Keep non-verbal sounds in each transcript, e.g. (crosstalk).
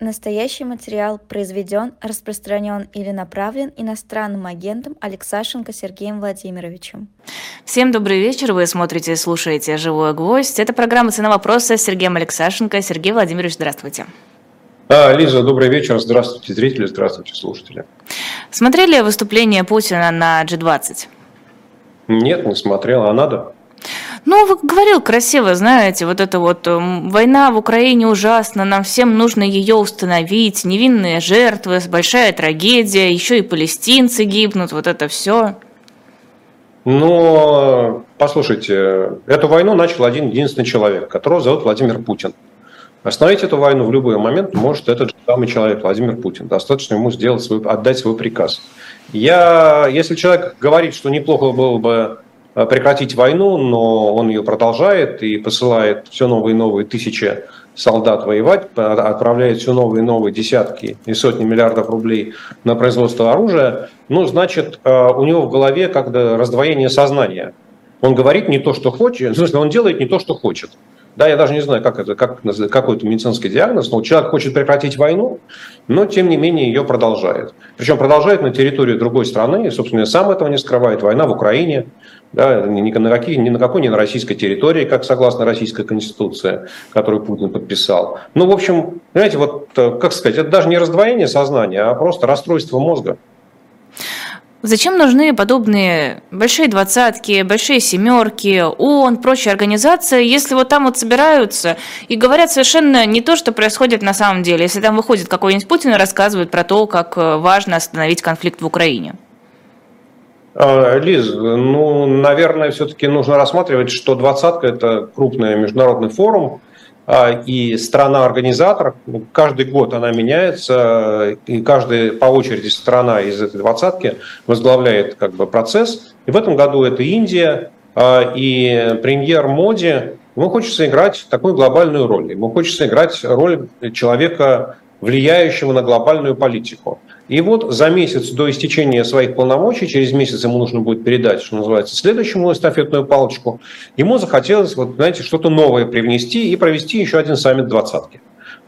Настоящий материал произведен, распространен или направлен иностранным агентом Алексашенко Сергеем Владимировичем. Всем добрый вечер. Вы смотрите и слушаете «Живой гвоздь». Это программа «Цена вопроса» с Сергеем Алексашенко. Сергей Владимирович, здравствуйте. А, Лиза, добрый вечер. Здравствуйте, зрители, здравствуйте, слушатели. Смотрели выступление Путина на G20? Нет, не смотрел. А надо? Ну, говорил красиво, знаете, вот это вот эм, война в Украине ужасна, нам всем нужно ее установить, невинные жертвы, большая трагедия, еще и палестинцы гибнут, вот это все. Но, послушайте, эту войну начал один единственный человек, которого зовут Владимир Путин. Остановить эту войну в любой момент может этот же самый человек, Владимир Путин. Достаточно ему сделать свой, отдать свой приказ. Я, если человек говорит, что неплохо было бы прекратить войну, но он ее продолжает и посылает все новые и новые тысячи солдат воевать, отправляет все новые и новые десятки и сотни миллиардов рублей на производство оружия, ну, значит, э, у него в голове как-то раздвоение сознания. Он говорит не то, что хочет, (laughs) в смысле, он делает не то, что хочет. Да, я даже не знаю, как это, как, какой это медицинский диагноз, но человек хочет прекратить войну, но тем не менее ее продолжает. Причем продолжает на территории другой страны, и, собственно, сам этого не скрывает. Война в Украине, да, ни, на какие, ни на какой, ни на российской территории, как согласно российской конституции, которую Путин подписал. Ну, в общем, знаете, вот, э, как сказать, это даже не раздвоение сознания, а просто расстройство мозга. Зачем нужны подобные большие двадцатки, большие семерки, ООН, прочие организации, если вот там вот собираются и говорят совершенно не то, что происходит на самом деле, если там выходит какой-нибудь Путин и рассказывает про то, как э, важно остановить конфликт в Украине? А, Лиз, ну, наверное, все-таки нужно рассматривать, что двадцатка – это крупный международный форум, и страна-организатор, ну, каждый год она меняется, и каждая по очереди страна из этой двадцатки возглавляет как бы, процесс. И в этом году это Индия, а, и премьер Моди, ему хочется играть такую глобальную роль. Ему хочется играть роль человека, влияющего на глобальную политику. И вот за месяц до истечения своих полномочий, через месяц ему нужно будет передать, что называется, следующему эстафетную палочку, ему захотелось, вот, знаете, что-то новое привнести и провести еще один саммит двадцатки.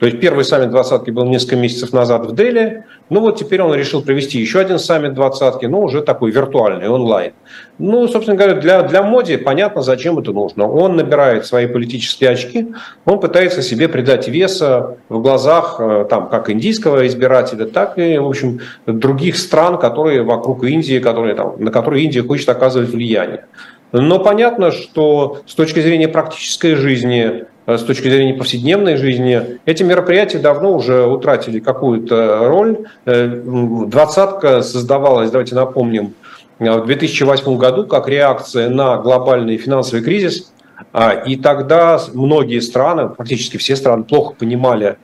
То есть первый саммит двадцатки был несколько месяцев назад в Дели, ну вот теперь он решил провести еще один саммит двадцатки, но уже такой виртуальный, онлайн. Ну, собственно говоря, для, для Моди понятно, зачем это нужно. Он набирает свои политические очки, он пытается себе придать веса в глазах э, там, как индийского избирателя, так и, в общем, других стран, которые вокруг Индии, которые, там, на которые Индия хочет оказывать влияние. Но понятно, что с точки зрения практической жизни с точки зрения повседневной жизни, эти мероприятия давно уже утратили какую-то роль. Э, двадцатка создавалась, давайте напомним, э, в 2008 году как реакция на глобальный финансовый кризис. А, и тогда многие страны, практически все страны, плохо понимали,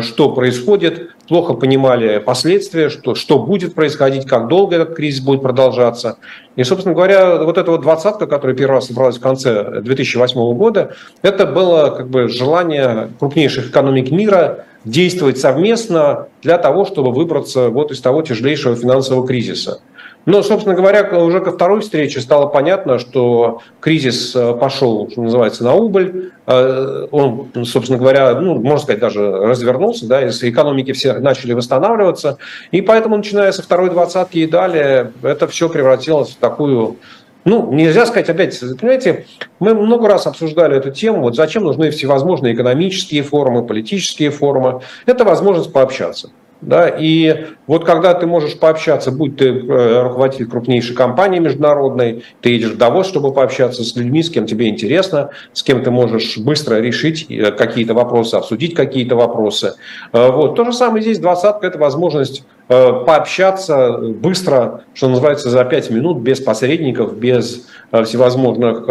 что происходит, плохо понимали последствия, что, что будет происходить, как долго этот кризис будет продолжаться. И, собственно говоря, вот эта вот двадцатка, которая первый раз собралась в конце 2008 года, это было как бы желание крупнейших экономик мира действовать совместно для того, чтобы выбраться вот из того тяжелейшего финансового кризиса. Но, собственно говоря, уже ко второй встрече стало понятно, что кризис э, пошел, что называется, на убыль. Э, он, собственно говоря, ну, можно сказать, даже развернулся, да, если экономики все начали восстанавливаться. И поэтому, начиная со второй двадцатки и далее, это все превратилось в такую ну, нельзя сказать опять, понимаете, мы много раз обсуждали эту тему, вот зачем нужны всевозможные экономические форумы, политические форумы. Это возможность пообщаться. Да, и вот когда ты можешь пообщаться, будь ты э, руководитель крупнейшей компании международной, ты едешь в Давос, чтобы пообщаться с людьми, с кем тебе интересно, с кем ты можешь быстро решить э, какие-то вопросы, обсудить какие-то вопросы. Э, вот. То же самое здесь, двадцатка – это возможность пообщаться быстро, что называется, за пять минут, без посредников, без всевозможных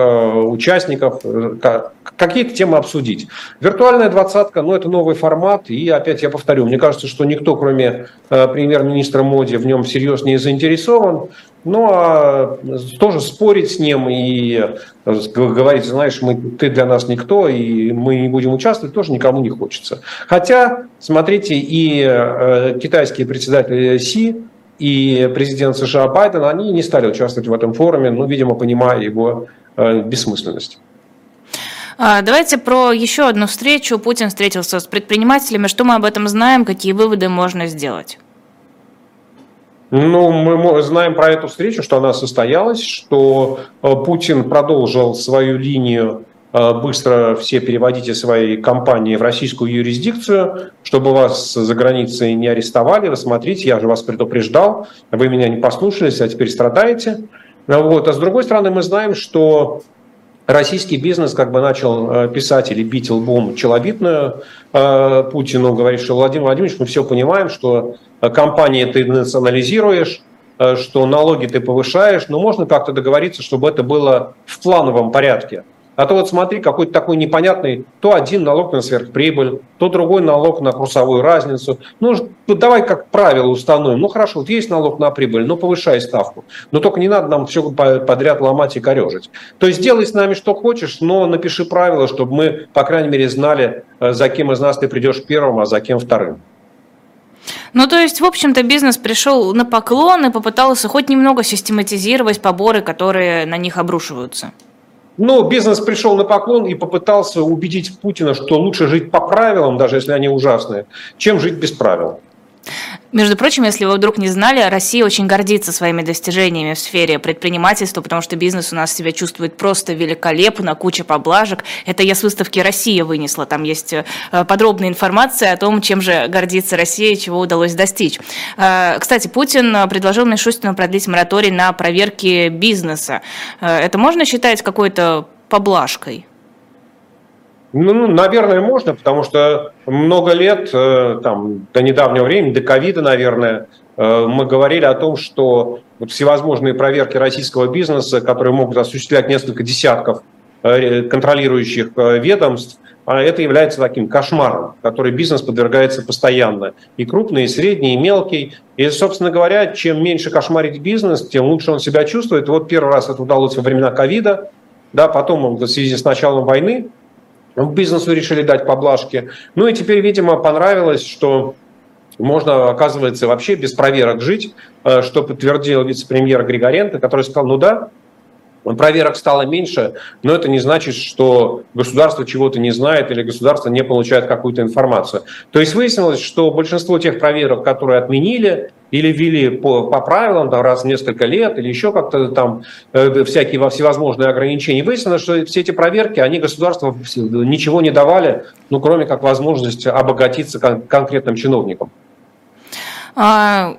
участников, какие-то темы обсудить. Виртуальная двадцатка, ну, это новый формат, и опять я повторю, мне кажется, что никто, кроме э, премьер-министра Моди, в нем всерьез не заинтересован. Ну, а тоже спорить с ним и э, говорить, знаешь, мы, ты для нас никто, и мы не будем участвовать, тоже никому не хочется. Хотя, смотрите, и э, китайские председатели Си, и президент США Байден, они не стали участвовать в этом форуме, ну, видимо, понимая его бессмысленность. А, давайте про еще одну встречу. Путин встретился с предпринимателями. Что мы об этом знаем? Какие выводы можно сделать? Ну, мы знаем про эту встречу, что она состоялась, что э, Путин продолжил свою линию э, быстро все переводите свои компании в российскую юрисдикцию, чтобы вас за границей не арестовали. Вы смотрите, я же вас предупреждал, вы меня не послушались, а теперь страдаете. Вот. А с другой стороны, мы знаем, что российский бизнес как бы начал э, писать или бить лбом челобитную э, Путину, говорит, что Владимир Владимирович, мы все понимаем, что э, компании ты национализируешь, что налоги ты повышаешь, но можно как-то договориться, чтобы это было в плановом порядке. А то вот смотри, какой-то такой непонятный, то один налог на сверхприбыль, то другой налог на курсовую разницу. Ну, давай как правило установим. Ну, хорошо, вот есть налог на прибыль, но повышай ставку. Но только не надо нам все подряд ломать и корежить. То есть делай с нами что хочешь, но напиши правила, чтобы мы, по крайней мере, знали, э, за кем из нас ты придешь первым, а за кем вторым. Ну, то есть, в общем-то, бизнес пришел на поклон и попытался хоть немного систематизировать поборы, которые на них обрушиваются. Но бизнес пришел на поклон и попытался убедить Путина, что лучше жить по правилам, даже если они ужасные, чем жить без правил. Между прочим, если вы вдруг не знали, Россия очень гордится своими достижениями в сфере предпринимательства, потому что бизнес у нас себя чувствует просто великолепно, куча поблажек. Это я с выставки «Россия» вынесла. Там есть э, подробная информация о том, чем же гордится Россия и чего удалось достичь. Э, кстати, Путин предложил Мишустину продлить мораторий на проверки бизнеса. Э, это можно считать какой-то поблажкой? Ну, ну, наверное, можно, потому что много лет, э, там, до недавнего времени, до ковида, наверное, э, мы говорили о том, что вот всевозможные проверки российского бизнеса, которые могут осуществлять несколько десятков э, контролирующих ведомств, а это является таким кошмаром, который бизнес подвергается постоянно. И крупный, и средний, и мелкий. И, собственно говоря, чем меньше кошмарить бизнес, тем лучше он себя чувствует. Вот первый раз это удалось во времена ковида, да, потом в связи с началом войны, Бизнесу решили дать поблажки. Ну и теперь, видимо, понравилось, что можно, оказывается, вообще без проверок жить, э, что подтвердил вице-премьер Григоренко, который сказал, ну да, проверок стало меньше, но это не значит, что государство чего-то не знает или государство не получает какую-то информацию. То есть выяснилось, что большинство тех проверок, которые отменили или ввели по, по правилам там, раз в несколько лет, или еще как-то там э, всякие всевозможные ограничения, выяснилось, что все эти проверки, они государству ничего не давали, ну, кроме как возможность обогатиться кон- конкретным чиновникам. А,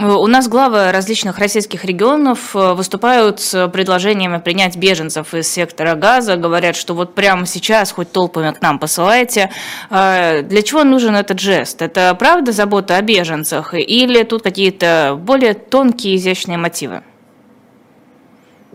у нас главы различных российских регионов э, выступают с предложениями принять беженцев из сектора газа, говорят, что вот прямо сейчас хоть толпами к нам посылайте. А, для чего нужен этот жест? Это правда забота о беженцах или тут какие-то более тонкие, изящные мотивы?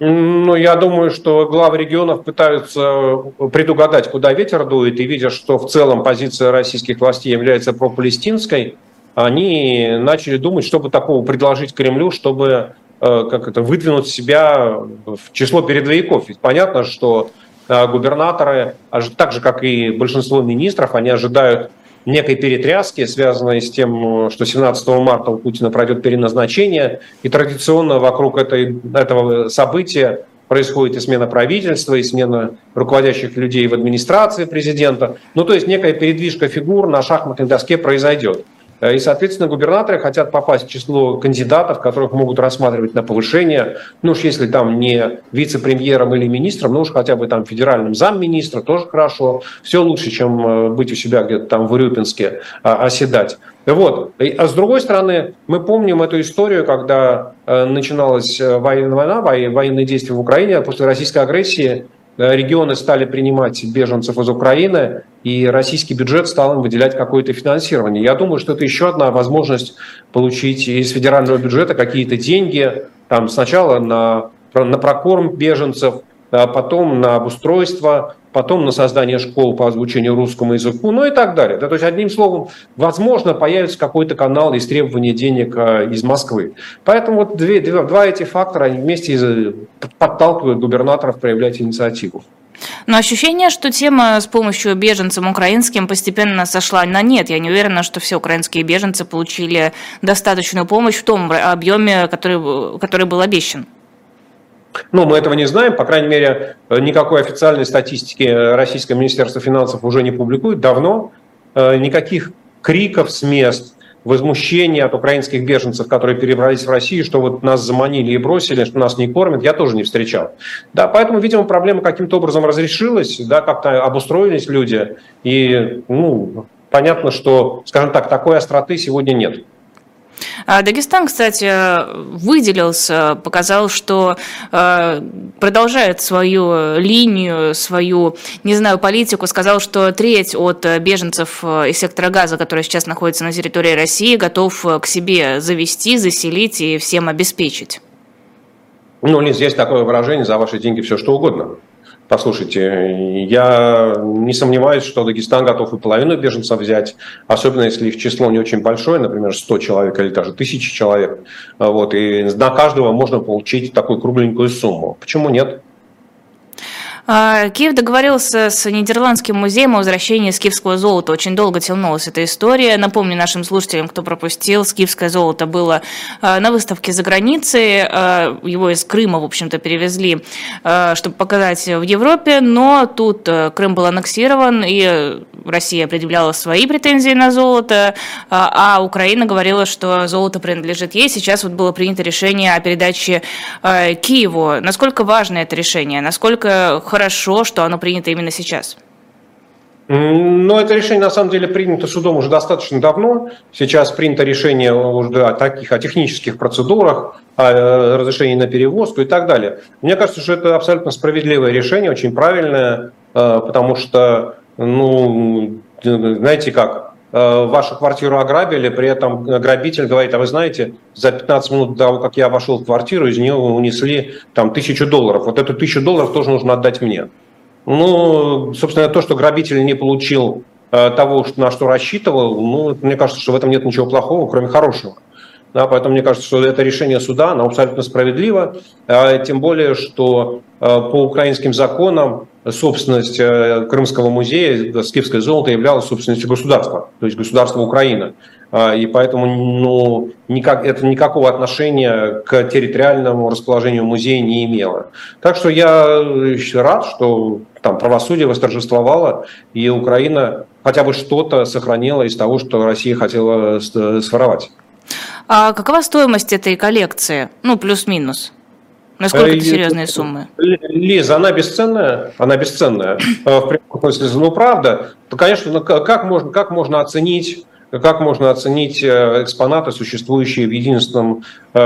Ну, я думаю, что главы регионов пытаются предугадать, куда ветер дует, и видя, что в целом позиция российских властей является пропалестинской, они начали думать, чтобы такого предложить Кремлю, чтобы э, как это, выдвинуть себя в число передовиков. Ведь понятно, что э, губернаторы, так же, как и большинство министров, они ожидают некой перетряски, связанной с тем, что 17 марта у Путина пройдет переназначение, и традиционно вокруг этой, этого события происходит и смена правительства, и смена руководящих людей в администрации президента. Ну, то есть некая передвижка фигур на шахматной доске произойдет. Э, и, соответственно, губернаторы хотят попасть в число кандидатов, которых могут рассматривать на повышение. Ну уж если там не вице-премьером или министром, ну уж хотя бы там федеральным замминистра, тоже хорошо. Все лучше, чем э, быть у себя где-то там в Урюпинске, а, оседать. Вот. А с другой стороны, мы помним эту историю, когда э, начиналась военная война, военные действия в Украине после российской агрессии регионы стали принимать беженцев из Украины, и российский бюджет стал им выделять какое-то финансирование. Я думаю, что это еще одна возможность получить из федерального бюджета какие-то деньги, там сначала на, на прокорм беженцев, а потом на обустройство, потом на создание школ по озвучению русскому языку, ну и так далее. Да, то есть, одним словом, возможно, появится какой-то канал из требования денег а, из Москвы. Поэтому вот две, два, два эти фактора, они вместе подталкивают губернаторов проявлять инициативу. Но ощущение, что тема с помощью беженцам украинским постепенно сошла на нет. Я не уверена, что все украинские беженцы получили достаточную помощь в том объеме, который, который был обещан. Ну, мы этого не знаем, по крайней мере, никакой официальной статистики Российское Министерство финансов уже не публикует давно. Никаких криков с мест, возмущения от украинских беженцев, которые перебрались в Россию, что вот нас заманили и бросили, что нас не кормят, я тоже не встречал. Да, поэтому, видимо, проблема каким-то образом разрешилась, да, как-то обустроились люди, и, ну, понятно, что, скажем так, такой остроты сегодня нет. А Дагестан, кстати, выделился, показал, что э, продолжает свою линию, свою, не знаю, политику. Сказал, что треть от беженцев из сектора газа, которые сейчас находятся на территории России, готов к себе завести, заселить и всем обеспечить. Ну, Лиз, есть такое выражение, за ваши деньги все что угодно. Послушайте, я не сомневаюсь, что Дагестан готов и половину беженцев взять, особенно если их число не очень большое, например, 100 человек или даже 1000 человек. Вот, и на каждого можно получить такую кругленькую сумму. Почему нет? А, Киев договорился с Нидерландским музеем о возвращении скифского золота. Очень долго тянулась эта история. Напомню нашим слушателям, кто пропустил, скифское золото было а, на выставке за границей. А, его из Крыма, в общем-то, перевезли, чтобы показать в Европе. Но тут Крым был аннексирован, и Россия предъявляла свои претензии на золото, а Украина говорила, что золото принадлежит ей. Сейчас вот было принято решение о передаче Киеву. Насколько важно это решение? Насколько хорошо, что оно принято именно сейчас? Но это решение на самом деле принято судом уже достаточно давно. Сейчас принято решение уже о таких, о технических процедурах, о э, разрешении на перевозку и так далее. Мне кажется, что это абсолютно справедливое решение, очень правильное, э, потому что, ну, знаете как, вашу квартиру ограбили, при этом грабитель говорит, а вы знаете, за 15 минут до того, как я вошел в квартиру, из нее унесли там тысячу долларов. Вот эту тысячу долларов тоже нужно отдать мне. Ну, собственно, то, что грабитель не получил э, того, на что рассчитывал, ну, мне кажется, что в этом нет ничего плохого, кроме хорошего. Да, поэтому мне кажется, что это решение суда, оно абсолютно справедливо, э, тем более, что э, по украинским законам собственность э, Крымского музея, скифское золото являлось собственностью государства, то есть государства Украины. А, и поэтому ну, никак, это никакого отношения к территориальному расположению музея не имело. Так что я рад, что там правосудие восторжествовало, и Украина хотя бы что-то сохранила из того, что Россия хотела своровать. А какова стоимость этой коллекции? Ну, плюс-минус. Насколько это серьезные суммы? Лиза, она бесценная, она бесценная. В прямом смысле, ну правда, то, конечно, ну, как, можно, как можно оценить как можно оценить э, экспонаты, существующие в единственном э,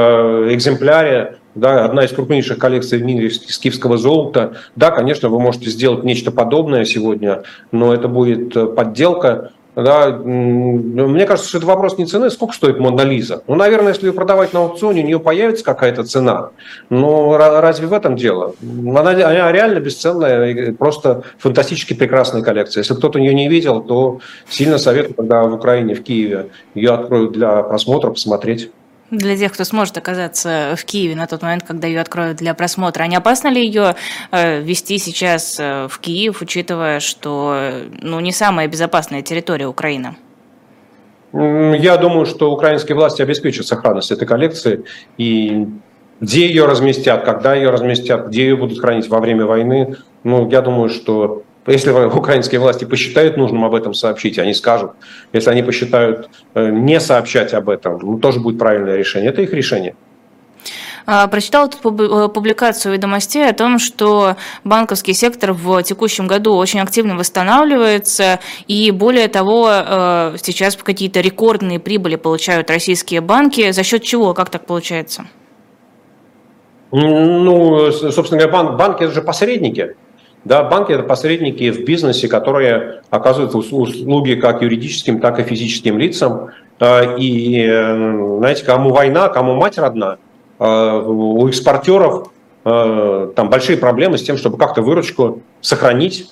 экземпляре, да, одна из крупнейших коллекций в мире скифского золота. Да, конечно, вы можете сделать нечто подобное сегодня, но это будет э, подделка. Да, мне кажется, что это вопрос не цены, сколько стоит Мона Лиза. Ну, наверное, если ее продавать на аукционе, у нее появится какая-то цена. Но разве в этом дело? Она, она реально бесценная, просто фантастически прекрасная коллекция. Если кто-то ее не видел, то сильно советую, когда в Украине, в Киеве ее откроют для просмотра, посмотреть для тех, кто сможет оказаться в Киеве на тот момент, когда ее откроют для просмотра. А не опасно ли ее э, вести сейчас э, в Киев, учитывая, что ну, не самая безопасная территория Украины? Я думаю, что украинские власти обеспечат сохранность этой коллекции. И где ее разместят, когда ее разместят, где ее будут хранить во время войны, ну, я думаю, что если украинские власти посчитают нужным об этом сообщить, они скажут. Если они посчитают э, не сообщать об этом, ну, тоже будет правильное решение. Это их решение. А, прочитала тут э, публикацию ведомостей о том, что банковский сектор в текущем году очень активно восстанавливается, и более того, э, сейчас какие-то рекордные прибыли получают российские банки. За счет чего? Как так получается? Ну, собственно говоря, банк, банки – это же посредники. Да, банки – это посредники в бизнесе, которые оказывают услуги как юридическим, так и физическим лицам. А, и, э, знаете, кому война, кому мать родна, а, у экспортеров а, там большие проблемы с тем, чтобы как-то выручку сохранить,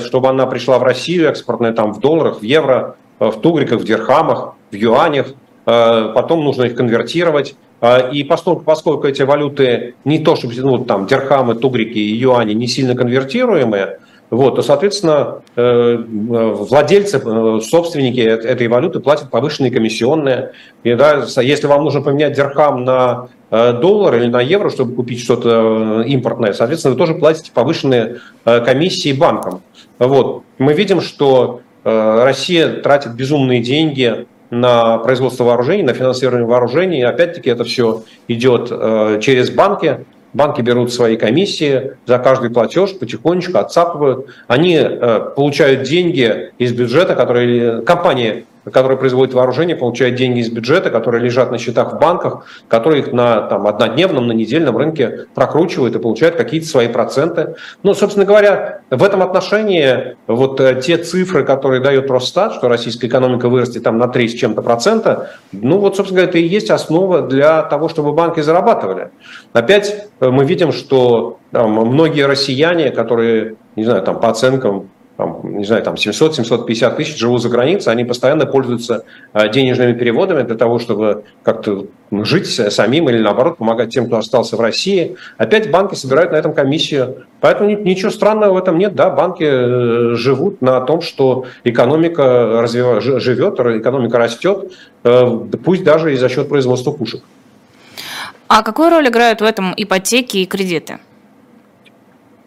чтобы она пришла в Россию экспортная там в долларах, в евро, в тугриках, в дирхамах, в юанях. Потом нужно их конвертировать. А, и поскольку, поскольку эти валюты не то, чтобы ну, там дирхамы, тугрики и юани не сильно конвертируемые, вот, то, соответственно, э, владельцы, э, собственники этой валюты платят повышенные комиссионные. И, да, если вам нужно поменять дирхам на доллар или на евро, чтобы купить что-то импортное, соответственно, вы тоже платите повышенные комиссии банкам. Вот. Мы видим, что Россия тратит безумные деньги на производство вооружений, на финансирование вооружений. Опять-таки это все идет через банки. Банки берут свои комиссии за каждый платеж, потихонечку отцапывают. Они получают деньги из бюджета, которые компании которые производят вооружение, получают деньги из бюджета, которые лежат на счетах в банках, которые их на там, однодневном, на недельном рынке прокручивают и получают какие-то свои проценты. Ну, собственно говоря, в этом отношении вот э, те цифры, которые дает Росстат, что российская экономика вырастет там на 3 с чем-то процента, ну вот, собственно говоря, это и есть основа для того, чтобы банки зарабатывали. Опять э, мы видим, что там, многие россияне, которые, не знаю, там по оценкам не знаю, там 700-750 тысяч живут за границей, они постоянно пользуются а, денежными переводами для того, чтобы как-то жить самим или наоборот помогать тем, кто остался в России. Опять банки собирают на этом комиссию. Поэтому ничего странного в этом нет. Да, банки э, живут на том, что экономика развив... живет, экономика растет, э, пусть даже и за счет производства пушек. А какую роль играют в этом ипотеки и кредиты?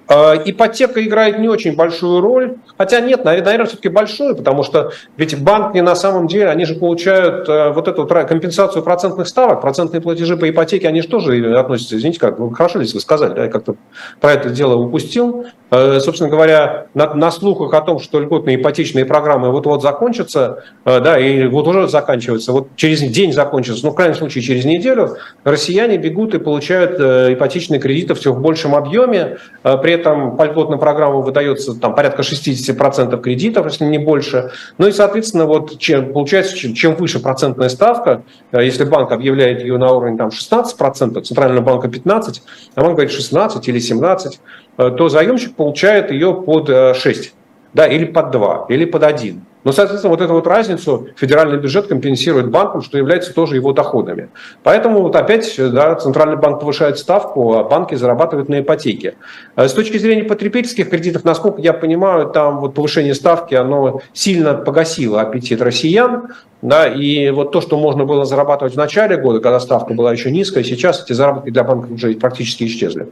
А, ипотека играет не очень большую роль, хотя нет, наверное, все-таки большую, потому что ведь банки на самом деле, они же получают э, вот эту компенсацию процентных ставок, процентные платежи по ипотеке, они же тоже относятся, извините, как, ну, хорошо, если вы сказали, да, я как-то про это дело упустил. Э, собственно говоря, на, на слухах о том, что льготные ипотечные программы вот-вот закончатся, э, да, и вот уже заканчиваются, вот через день закончатся, ну, в крайнем случае, через неделю, россияне бегут и получают ипотечные кредиты все в большем объеме, при этом по льготным программам выдается там порядка 60% кредитов, если не больше. Ну и, соответственно, вот чем, получается, чем, выше процентная ставка, э, если банк объявляет ее на уровне там, 16%, Центрального банка 15%, а банк говорит 16 или 17%, э, то заемщик получает ее под 6, э, да, или под 2, или под 1. Но, соответственно, вот эту вот разницу федеральный бюджет компенсирует банкам, что является тоже его доходами. Поэтому вот опять да, Центральный банк повышает ставку, а банки зарабатывают на ипотеке. С точки зрения потребительских кредитов, насколько я понимаю, там вот повышение ставки, оно сильно погасило аппетит россиян. Да, и вот то, что можно было зарабатывать в начале года, когда ставка была еще низкая, сейчас эти заработки для банков уже практически исчезли.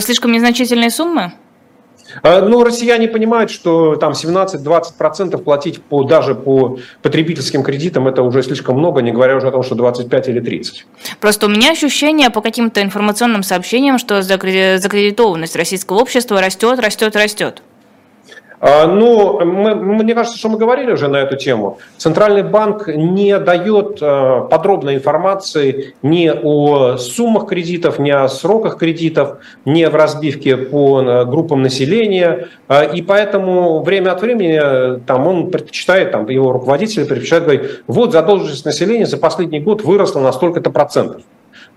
Слишком незначительные суммы? А, ну, россияне понимают, что там 17-20% платить по, даже по потребительским кредитам это уже слишком много, не говоря уже о том, что 25 или 30. Просто у меня ощущение по каким-то информационным сообщениям, что закредитованность российского общества растет, растет, растет. А, ну, мы, мне кажется, что мы говорили уже на эту тему. Центральный банк не дает а, подробной информации ни о суммах кредитов, ни о сроках кредитов, ни в разбивке по а, группам населения. И поэтому время от времени там, он предпочитает, там, его руководители предпочитают говорить, вот задолженность населения за последний год выросла на столько-то процентов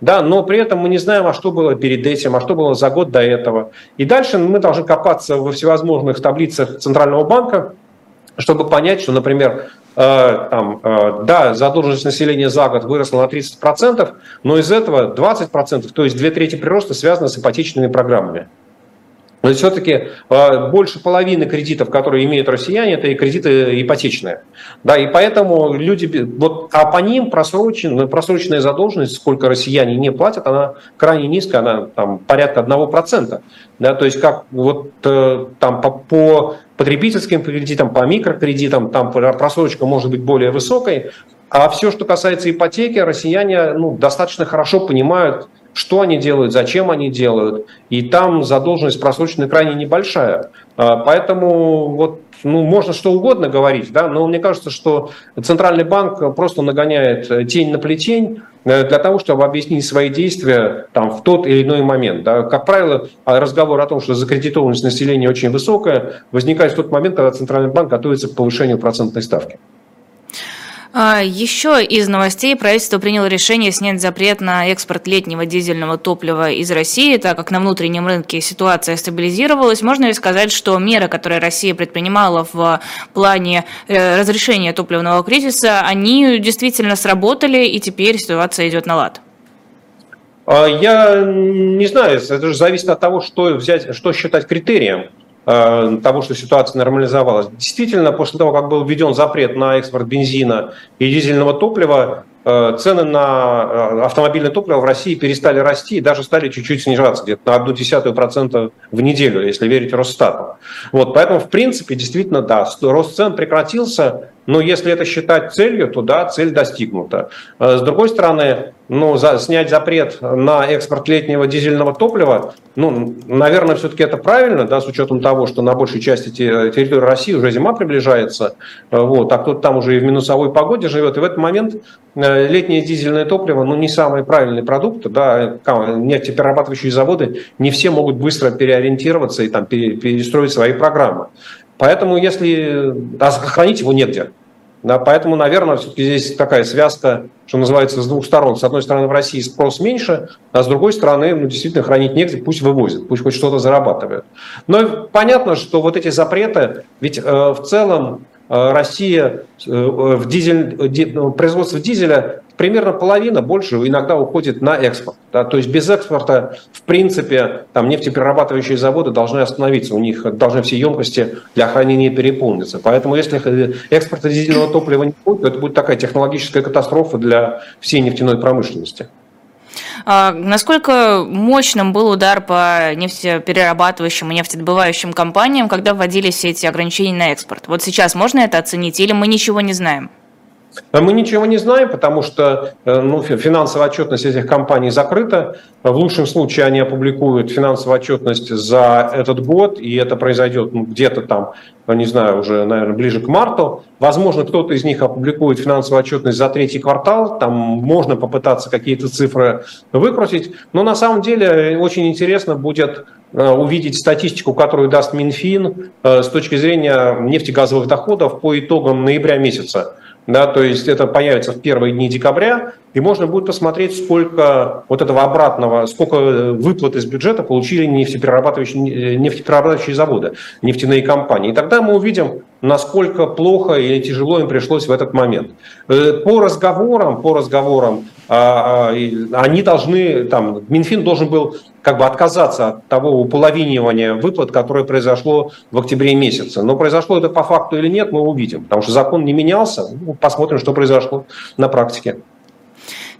да, но при этом мы не знаем, а что было перед этим, а что было за год до этого. И дальше мы должны копаться во всевозможных таблицах Центрального банка, чтобы понять, что, например, э, там, э, да, задолженность населения за год выросла на 30%, но из этого 20%, то есть две трети прироста, связано с ипотечными программами. Но все-таки а, больше половины кредитов, которые имеют россияне, это и кредиты ипотечные. Да, и поэтому люди, вот, а по ним просроченная, просроченная задолженность, сколько россияне не платят, она крайне низкая, она там порядка 1%. Да, то есть как вот э, там по, по потребительским кредитам, по микрокредитам, там просрочка может быть более высокой, а все, что касается ипотеки, россияне ну, достаточно хорошо понимают, что они делают, зачем они делают. И там задолженность просроченная крайне небольшая. А, поэтому вот, ну, можно что угодно говорить, да, но мне кажется, что Центральный банк просто нагоняет тень на плетень э, для того, чтобы объяснить свои действия там, в тот или иной момент. Да. Как правило, разговор о том, что закредитованность населения очень высокая, возникает в тот момент, когда Центральный банк готовится к повышению процентной ставки. А, Еще из новостей правительство приняло решение снять запрет на экспорт летнего дизельного топлива из России, так как на внутреннем рынке ситуация стабилизировалась. Можно ли сказать, что меры, которые Россия предпринимала в плане э, разрешения топливного кризиса, они действительно сработали, и теперь ситуация идет на лад? А, я не знаю, это же зависит от того, что взять, что считать критерием. Э, того, что ситуация нормализовалась. Действительно, после того, как был введен запрет на экспорт бензина и дизельного топлива, э, цены на э, автомобильное топливо в России перестали расти и даже стали чуть-чуть снижаться, где-то на одну десятую процента в неделю, если верить Росстату. Вот, поэтому, в принципе, действительно, да, рост цен прекратился, но если это считать целью, то да, цель достигнута. Э, с другой стороны, ну, за, снять запрет на экспорт летнего дизельного топлива, ну, наверное, все-таки это правильно, да, с учетом того, что на большей части территории России уже зима приближается, э, вот, а кто-то там уже и в минусовой погоде живет, и в этот момент э, летнее дизельное топливо, ну, не самый правильный продукт, да, нефтеперерабатывающие заводы не все могут быстро переориентироваться и там перестроить свои программы. Поэтому если а хранить его негде, да, поэтому, наверное, все-таки здесь такая связка, что называется, с двух сторон. С одной стороны, в России спрос меньше, а с другой стороны, ну, действительно, хранить негде, пусть вывозят, пусть хоть что-то зарабатывают. Но понятно, что вот эти запреты, ведь э, в целом Россия э, в дизель, ди, ну, производство дизеля примерно половина, больше иногда уходит на экспорт. Да, то есть без экспорта, в принципе, там нефтеперерабатывающие заводы должны остановиться, у них должны все емкости для хранения переполниться. Поэтому если экспорта дизельного топлива не будет, то это будет такая технологическая катастрофа для всей нефтяной промышленности. А насколько мощным был удар по нефтеперерабатывающим и нефтедобывающим компаниям, когда вводились все эти ограничения на экспорт? Вот сейчас можно это оценить или мы ничего не знаем? А мы ничего не знаем, потому что э, ну, финансовая отчетность этих компаний закрыта. В лучшем случае они опубликуют финансовую отчетность за этот год, и это произойдет ну, где-то там, ну, не знаю, уже, наверное, ближе к марту. Возможно, кто-то из них опубликует финансовую отчетность за третий квартал, там можно попытаться какие-то цифры выкрутить, но на самом деле очень интересно будет э, увидеть статистику, которую даст Минфин э, с точки зрения нефтегазовых доходов по итогам ноября месяца да, то есть это появится в первые дни декабря, и можно будет посмотреть, сколько вот этого обратного, сколько выплат из бюджета получили нефтеперерабатывающие, нефтеперерабатывающие заводы, нефтяные компании. И тогда мы увидим, насколько плохо или тяжело им пришлось в этот момент. Э, по разговорам, по разговорам, они должны, там, Минфин должен был как бы отказаться от того уполовинивания выплат, которое произошло в октябре месяце. Но произошло это по факту или нет, мы увидим, потому что закон не менялся. Ну, посмотрим, что произошло на практике.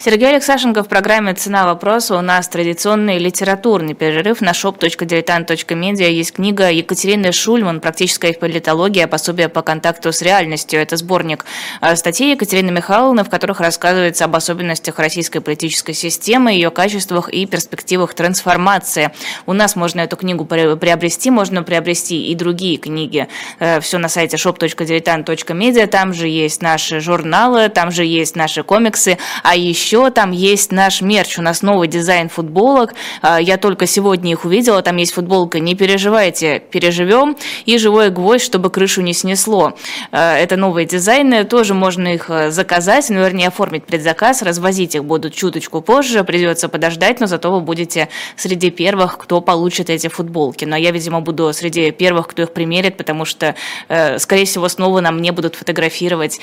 Сергей Алексашенко в программе «Цена вопроса». У нас традиционный литературный перерыв на shop.diletant.media. Есть книга Екатерины Шульман «Практическая политология. Пособие по контакту с реальностью». Это сборник э, статей Екатерины Михайловны, в которых рассказывается об особенностях российской политической системы, ее качествах и перспективах трансформации. У нас можно эту книгу приобрести, можно приобрести и другие книги. Э, Все на сайте shop.diletant.media. Там же есть наши журналы, там же есть наши комиксы, а еще еще там есть наш мерч, у нас новый дизайн футболок. А, я только сегодня их увидела, там есть футболка «Не переживайте, переживем» и «Живой гвоздь, чтобы крышу не снесло». А, это новые дизайны, тоже можно их а, заказать, ну, вернее, оформить предзаказ, развозить их будут чуточку позже, придется подождать, но зато вы будете среди первых, кто получит эти футболки. Но я, видимо, буду среди первых, кто их примерит, потому что, э, скорее всего, снова нам не будут фотографировать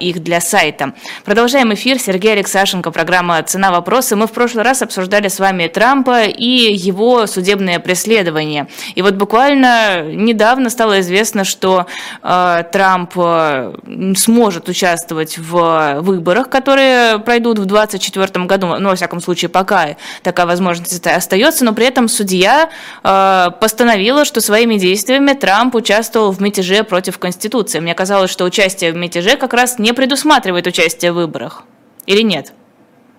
их для сайта. Продолжаем эфир. Сергей Алексашин Сашенко, программа «Цена вопроса». Мы в прошлый раз обсуждали с вами Трампа и его судебное преследование. И вот буквально недавно стало известно, что э, Трамп э, сможет участвовать в выборах, которые пройдут в 2024 году. Ну, во всяком случае, пока такая возможность остается, но при этом судья э, постановила, что своими действиями Трамп участвовал в мятеже против Конституции. Мне казалось, что участие в мятеже как раз не предусматривает участие в выборах. Или нет?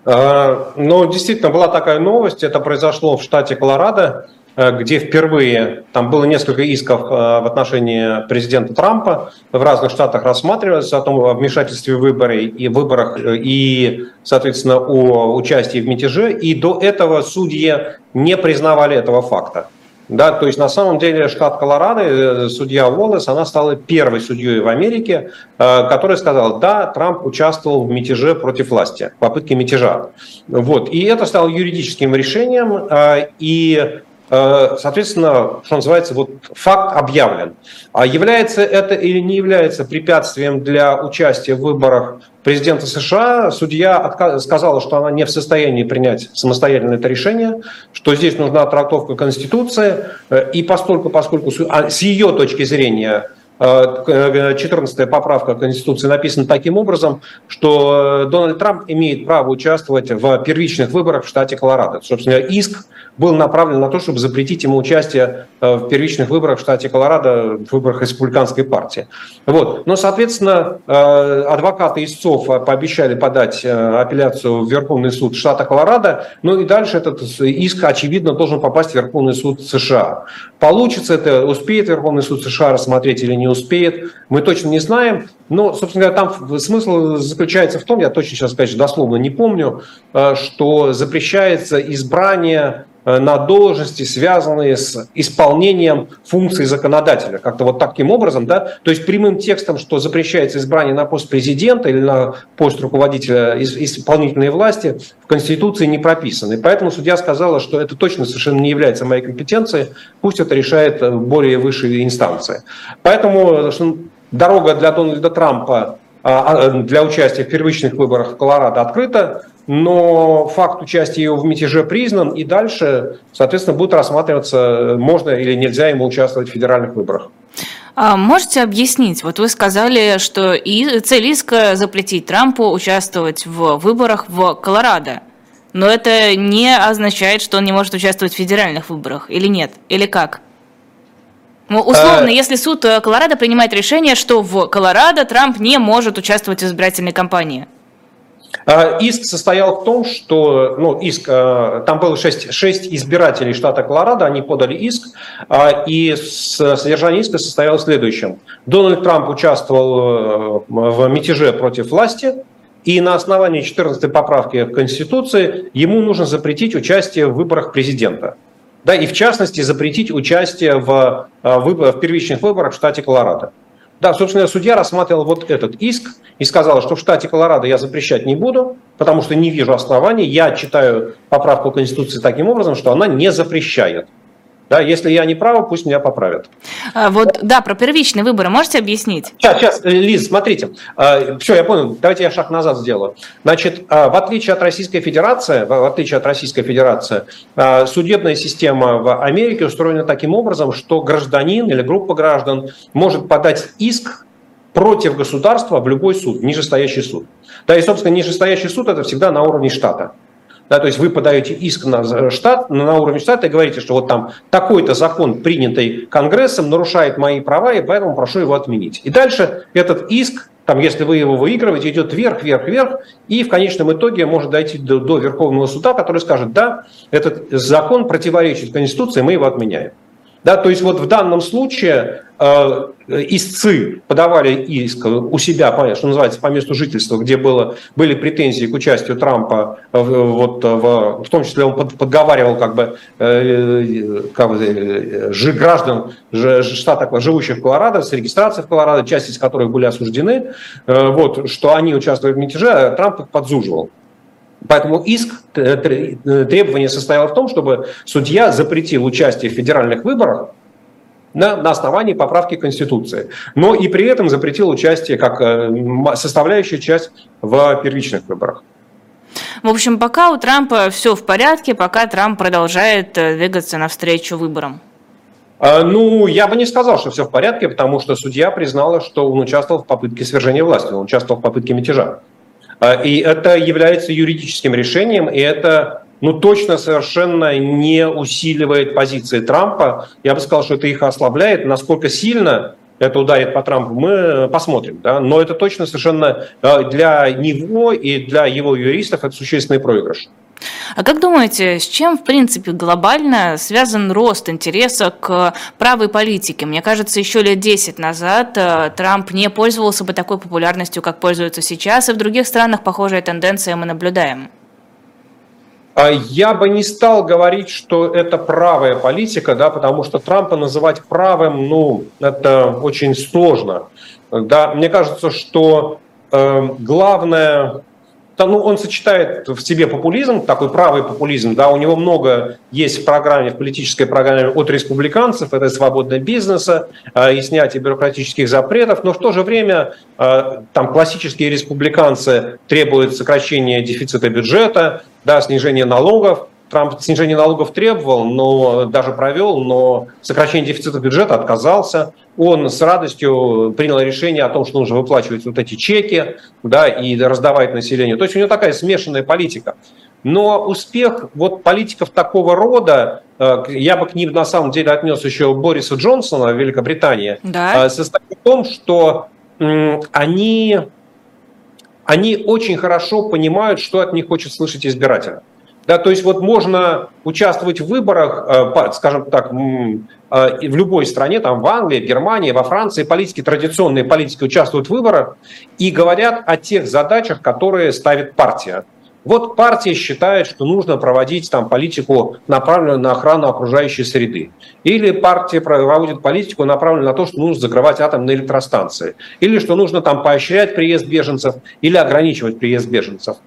А, ну, действительно, была такая новость. Это произошло в штате Колорадо, э, где впервые, там было несколько исков э, в отношении президента Трампа, в разных штатах рассматривалось о том о вмешательстве в выборы и выборах э, и, соответственно, о участии в мятеже. И до этого судьи не признавали этого факта. Да, то есть на самом деле штат Колорадо, э, судья Уоллес, она стала первой судьей в Америке, э, которая сказала, да, Трамп участвовал в мятеже против власти, попытке мятежа. Вот. И это стало юридическим решением, э, и Соответственно, что называется, вот факт объявлен. А является это или не является препятствием для участия в выборах президента США, судья сказала, что она не в состоянии принять самостоятельно это решение, что здесь нужна трактовка Конституции, э, и поскольку, поскольку а, с ее точки зрения 14 поправка Конституции написана таким образом, что Дональд Трамп имеет право участвовать в первичных выборах в штате Колорадо. Собственно, иск был направлен на то, чтобы запретить ему участие в первичных выборах в штате Колорадо, в выборах республиканской партии. Вот. Но, соответственно, адвокаты истцов пообещали подать апелляцию в Верховный суд штата Колорадо, ну и дальше этот иск, очевидно, должен попасть в Верховный суд США. Получится это, успеет Верховный суд США рассмотреть или не успеет, мы точно не знаем. Но, собственно говоря, там смысл заключается в том, я точно сейчас, конечно, дословно не помню, э, что запрещается избрание на должности, связанные с исполнением функций законодателя. Как-то вот таким образом, да, то есть прямым текстом, что запрещается избрание на пост президента или на пост руководителя исполнительной власти, в Конституции не прописано. И поэтому судья сказала, что это точно совершенно не является моей компетенцией, пусть это решает э, более высшие инстанции. Поэтому дорога для Дональда Трампа для участия в первичных выборах Колорадо открыта, но факт участия его в мятеже признан, и дальше, соответственно, будет рассматриваться, можно или нельзя ему участвовать в федеральных выборах. А можете объяснить? Вот вы сказали, что и цель иска запретить Трампу участвовать в выборах в Колорадо. Но это не означает, что он не может участвовать в федеральных выборах, или нет? Или как? Ну, условно, а... если суд э, Колорадо принимает решение, что в Колорадо Трамп не может участвовать в избирательной кампании. А, иск состоял в том, что ну, иск, э, там было 6, 6 избирателей штата Колорадо, они подали иск, и содержание иска состояло в следующем. Дональд Трамп участвовал в мятеже против власти, и на основании 14 поправки в Конституции ему нужно запретить участие в выборах президента да, и в частности запретить участие в, э, в первичных выборах в штате Колорадо. Да, собственно, судья рассматривал вот этот иск и сказал, что в штате Колорадо я запрещать не буду, потому что не вижу оснований. Я читаю поправку Конституции таким образом, что она не запрещает. Да, если я не прав, пусть меня поправят. А, вот, да, про первичные выборы можете объяснить? Сейчас, сейчас, Лиз, смотрите. А, все, я понял. Давайте я шаг назад сделаю. Значит, а, в отличие от Российской Федерации, в отличие от Российской Федерации, а, судебная система в Америке устроена таким образом, что гражданин или группа граждан может подать иск против государства в любой суд, нижестоящий суд. Да, и, собственно, нижестоящий суд – это всегда на уровне штата. Да, то есть вы подаете иск на штат, на уровне штата и говорите, что вот там такой-то закон, принятый Конгрессом, нарушает мои права, и поэтому прошу его отменить. И дальше этот иск, там, если вы его выигрываете, идет вверх, вверх, вверх, и в конечном итоге может дойти до, до Верховного суда, который скажет, да, этот закон противоречит Конституции, мы его отменяем. Да, то есть вот в данном случае э, истцы подавали иск у себя, что называется, по месту жительства, где было, были претензии к участию Трампа, вот, в, в том числе он под, подговаривал как бы, э, как бы э, граждан штата, живущих в Колорадо, с регистрацией в Колорадо, часть из которых были осуждены, э, вот, что они участвуют в мятеже, а Трамп их подзуживал. Поэтому иск, требование состояло в том, чтобы судья запретил участие в федеральных выборах на, на основании поправки Конституции, но и при этом запретил участие как э, составляющая часть в первичных выборах. В общем, пока у Трампа все в порядке, пока Трамп продолжает э, двигаться навстречу выборам. А, ну, я бы не сказал, что все в порядке, потому что судья признала, что он участвовал в попытке свержения власти, он участвовал в попытке мятежа. А, и это является юридическим решением, и это ну, точно совершенно не усиливает позиции Трампа. Я бы сказал, что это их ослабляет. Насколько сильно это ударит по Трампу, мы посмотрим. Да? Но это точно совершенно а, для него и для его юристов это существенный проигрыш. А как думаете, с чем, в принципе, глобально связан рост интереса к правой политике? Мне кажется, еще лет 10 назад э, Трамп не пользовался бы такой популярностью, как пользуется сейчас, и в других странах похожая тенденция мы наблюдаем. А я бы не стал говорить, что это правая политика, да, потому что Трампа называть правым, ну, это очень сложно. Да, мне кажется, что э, главное ну, он сочетает в себе популизм, такой правый популизм, да, у него много есть в программе, в политической программе от республиканцев, это свободное бизнеса э, и снятие бюрократических запретов, но в то же время э, там классические республиканцы требуют сокращения дефицита бюджета, да, снижения налогов, Трамп снижение налогов требовал, но даже провел, но сокращение дефицита бюджета отказался. Он с радостью принял решение о том, что нужно выплачивать вот эти чеки да, и раздавать населению. То есть у него такая смешанная политика. Но успех вот политиков такого рода, э, я бы к ним на самом деле отнес еще Бориса Джонсона в Великобритании, да. Э, состоит в том, что они, они очень хорошо понимают, что от них хочет слышать избиратель. Да, то есть вот можно участвовать в выборах, э, скажем так, в любой стране, там в Англии, в Германии, во Франции, политики, традиционные политики участвуют в выборах и говорят о тех задачах, которые ставит партия. Вот партия считает, что нужно проводить там политику, направленную на охрану окружающей среды. Или партия проводит политику, направленную на то, что нужно закрывать атомные электростанции. Или что нужно там поощрять приезд беженцев или ограничивать приезд беженцев.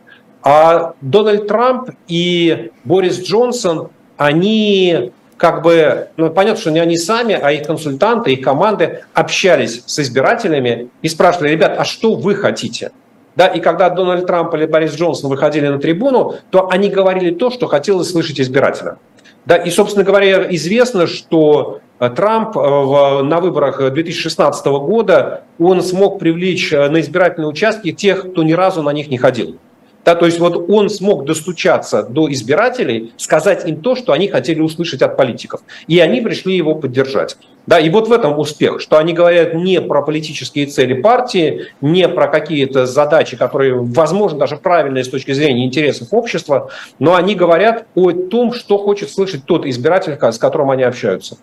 А Дональд Трамп и Борис Джонсон, они как бы, ну, понятно, что не они сами, а их консультанты, их команды общались с избирателями и спрашивали, ребят, а что вы хотите? Да, и когда Дональд Трамп или Борис Джонсон выходили на трибуну, то они говорили то, что хотелось слышать избирателя. Да, и, собственно говоря, известно, что э, Трамп э, на выборах 2016 года он смог привлечь э, на избирательные участки тех, кто ни разу на них не ходил. Да, то есть вот он смог достучаться до избирателей, сказать им то, что они хотели услышать от политиков. И они пришли его поддержать. Да, и вот в этом успех, что они говорят не про политические цели партии, не про какие-то задачи, которые, возможно, даже правильные с точки зрения интересов общества, но они говорят о том, что хочет слышать тот избиратель, с которым они общаются.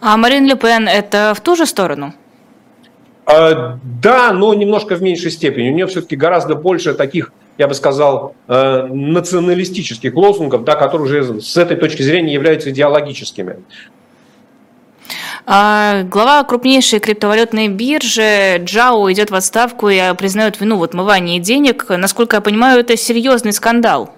А Марин Ле Пен – это в ту же сторону? А, да, но немножко в меньшей степени. У нее все-таки гораздо больше таких я бы сказал, э, националистических лозунгов, да, которые уже с этой точки зрения являются идеологическими. А, глава крупнейшей криптовалютной биржи Джао идет в отставку и признает вину в отмывании денег. Насколько я понимаю, это серьезный скандал.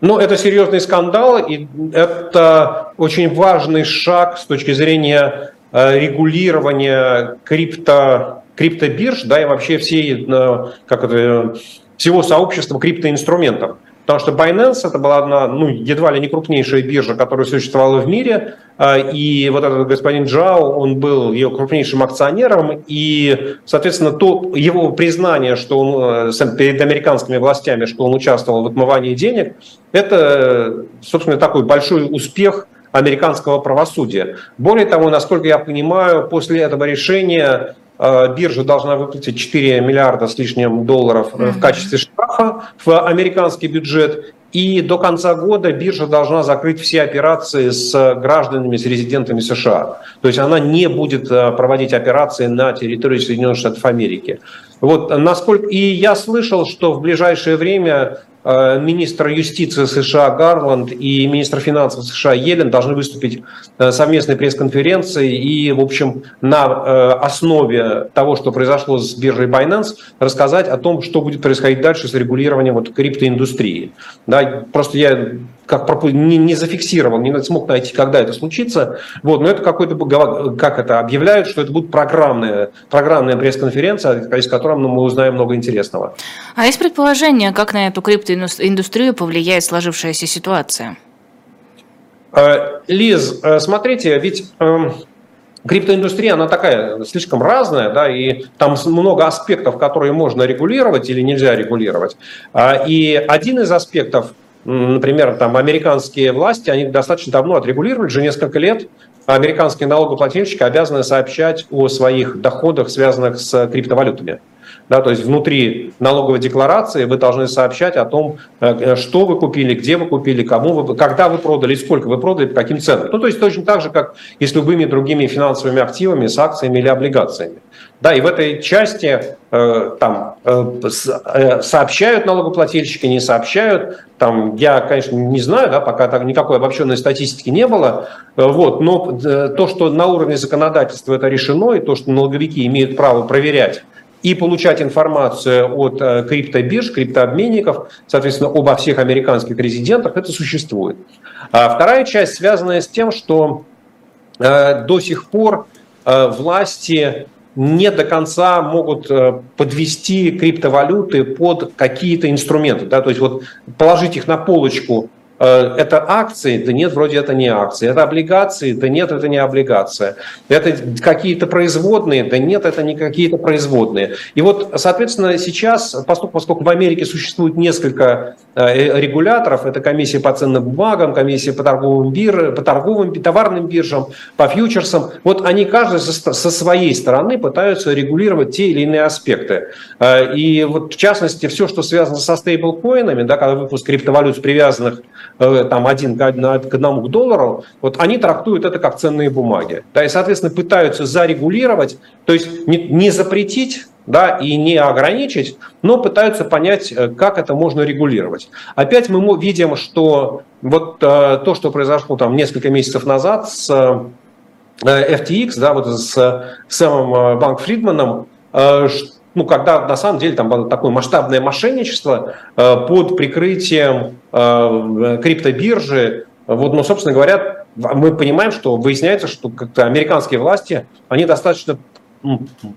Ну, это серьезный скандал, и это очень важный шаг с точки зрения э, регулирования крипто, криптобирж, да, и вообще всей, э, как это, всего сообщества криптоинструментов. Потому что Binance это была одна, ну, едва ли не крупнейшая биржа, которая существовала в мире. А, и вот этот господин Джао, он был ее крупнейшим акционером. И, соответственно, то его признание, что он э, перед американскими властями, что он участвовал в отмывании денег, это, собственно, такой большой успех американского правосудия. Более того, насколько я понимаю, после этого решения биржа должна выплатить 4 миллиарда с лишним долларов mm-hmm. в качестве штрафа в американский бюджет. И до конца года биржа должна закрыть все операции с гражданами, с резидентами США. То есть она не будет э, проводить операции на территории Соединенных Штатов Америки. Вот, насколько... И я слышал, что в ближайшее время Э, министр юстиции США Гарланд и министр финансов США Елен должны выступить э, совместной пресс-конференции и, в общем, на э, основе того, что произошло с биржей Binance, рассказать о том, что будет происходить дальше с регулированием вот криптоиндустрии. Да, просто я как не, не зафиксировал, не смог найти, когда это случится. Вот, но это какой-то, как это объявляют, что это будет программная, программная пресс-конференция, из которой мы узнаем много интересного. А есть предположение, как на эту криптоиндустрию повлияет сложившаяся ситуация? Э, Лиз, э, смотрите, ведь эм, криптоиндустрия, она такая слишком разная, да, и там много аспектов, которые можно регулировать или нельзя регулировать. А, и один из аспектов Например, там американские власти, они достаточно давно отрегулировали, уже несколько лет американские налогоплательщики обязаны сообщать о своих доходах, связанных с криптовалютами. Да, то есть внутри налоговой декларации вы должны сообщать о том, э, что вы купили, где вы купили, кому вы, когда вы продали, сколько вы продали, по каким ценам. Ну, то есть точно так же, как и с любыми другими финансовыми активами, с акциями или облигациями. Да, и в этой части э, там э, э, сообщают налогоплательщики, не сообщают. Там я, конечно, не знаю, да, пока так никакой обобщенной статистики не было. Э, вот, но э, то, что на уровне законодательства это решено, и то, что налоговики имеют право проверять и получать информацию от э, криптобирж, криптообменников, соответственно, обо всех американских резидентах, это существует. А вторая часть, связанная с тем, что э, до сих пор э, власти не до конца могут подвести криптовалюты под какие-то инструменты. Да? То есть вот положить их на полочку это акции, да нет, вроде это не акции. Это облигации, да нет, это не облигация. Это какие-то производные, да нет, это не какие-то производные. И вот, соответственно, сейчас, поскольку, в Америке существует несколько э, регуляторов, это комиссия по ценным бумагам, комиссия по торговым, бир, по торговым товарным биржам, по фьючерсам, вот они каждый со, своей стороны пытаются регулировать те или иные аспекты. Э, и вот в частности, все, что связано со стейблкоинами, да, когда выпуск криптовалют привязанных Э, там один к одному к доллару, вот они трактуют это как ценные бумаги. Да, и, соответственно, пытаются зарегулировать, то есть не, не запретить, да, и не ограничить, но пытаются понять, э, как это можно регулировать. Опять мы видим, что вот э, то, что произошло там несколько месяцев назад с FTX, да, вот с Сэмом Банк Фридманом, ну, когда на самом деле там было такое масштабное мошенничество э, под прикрытием э, криптобиржи. Вот, ну, собственно говоря, мы понимаем, что выясняется, что как-то американские власти, они достаточно,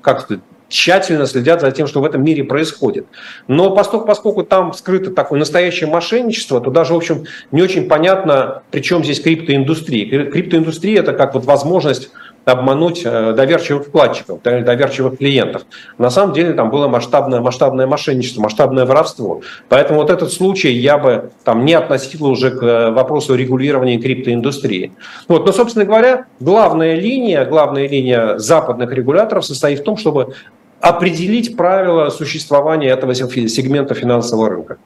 как сказать, тщательно следят за тем, что в этом мире происходит. Но поскольку, поскольку там скрыто такое настоящее мошенничество, то даже, в общем, не очень понятно, при чем здесь криптоиндустрия. Криптоиндустрия – это как вот возможность обмануть э, доверчивых вкладчиков, доверчивых клиентов. На самом деле там было масштабное, масштабное мошенничество, масштабное воровство. Поэтому вот этот случай я бы там не относил уже к э, вопросу регулирования криптоиндустрии. Вот. Но, собственно говоря, главная линия, главная линия западных регуляторов состоит в том, чтобы определить правила существования этого сегмента финансового рынка.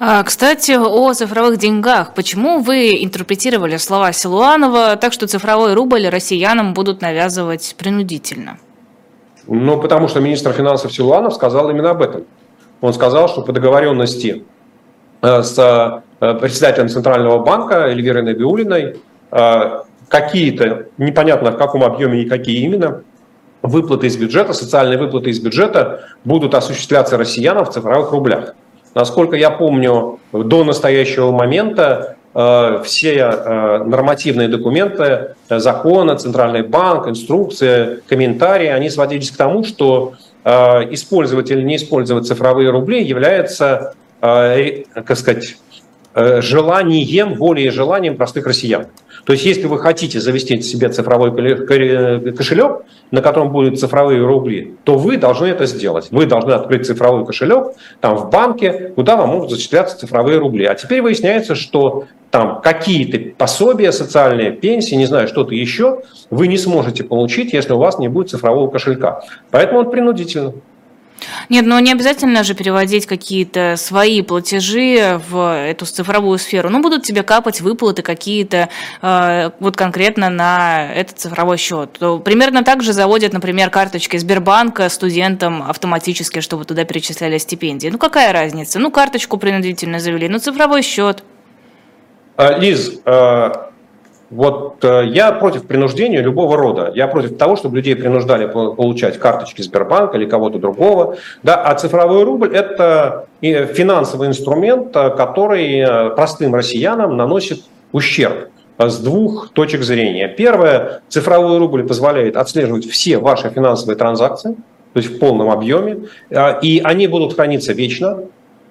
А, кстати, о цифровых деньгах. Почему вы интерпретировали слова Силуанова так, что цифровой рубль россиянам будут навязывать принудительно? Ну, потому что министр финансов Силуанов сказал именно об этом. Он сказал, что по договоренности э, с э, председателем Центрального банка Эльвирой Набиулиной э, какие-то, непонятно в каком объеме и какие именно, выплаты из бюджета, социальные выплаты из бюджета будут осуществляться россиянам в цифровых рублях. Насколько я помню, до настоящего момента э, все э, нормативные документы, э, законы, Центральный банк, инструкции, комментарии, они сводились к тому, что использовать или не использовать цифровые рубли является, как сказать, желанием, волей желанием простых россиян. То есть, если вы хотите завести себе цифровой кошелек, на котором будут цифровые рубли, то вы должны это сделать. Вы должны открыть цифровой кошелек там в банке, куда вам могут зачисляться цифровые рубли. А теперь выясняется, что там какие-то пособия социальные, пенсии, не знаю, что-то еще, вы не сможете получить, если у вас не будет цифрового кошелька. Поэтому он принудительно. Нет, но не обязательно же переводить какие-то свои платежи в эту цифровую сферу. Ну, будут тебе капать выплаты какие-то э, вот конкретно на этот цифровой счет. То примерно так же заводят, например, карточки Сбербанка студентам автоматически, чтобы туда перечисляли стипендии. Ну, какая разница? Ну, карточку принудительно завели, ну, цифровой счет. А, Лиз, а, вот э, я против принуждения любого рода. Я против того, чтобы людей принуждали получать карточки Сбербанка или кого-то другого. Да, а цифровой рубль – это финансовый инструмент, э, который э, простым россиянам наносит ущерб с двух точек зрения. Первое, цифровой рубль позволяет отслеживать все ваши финансовые транзакции, то есть в полном объеме, и они будут храниться вечно.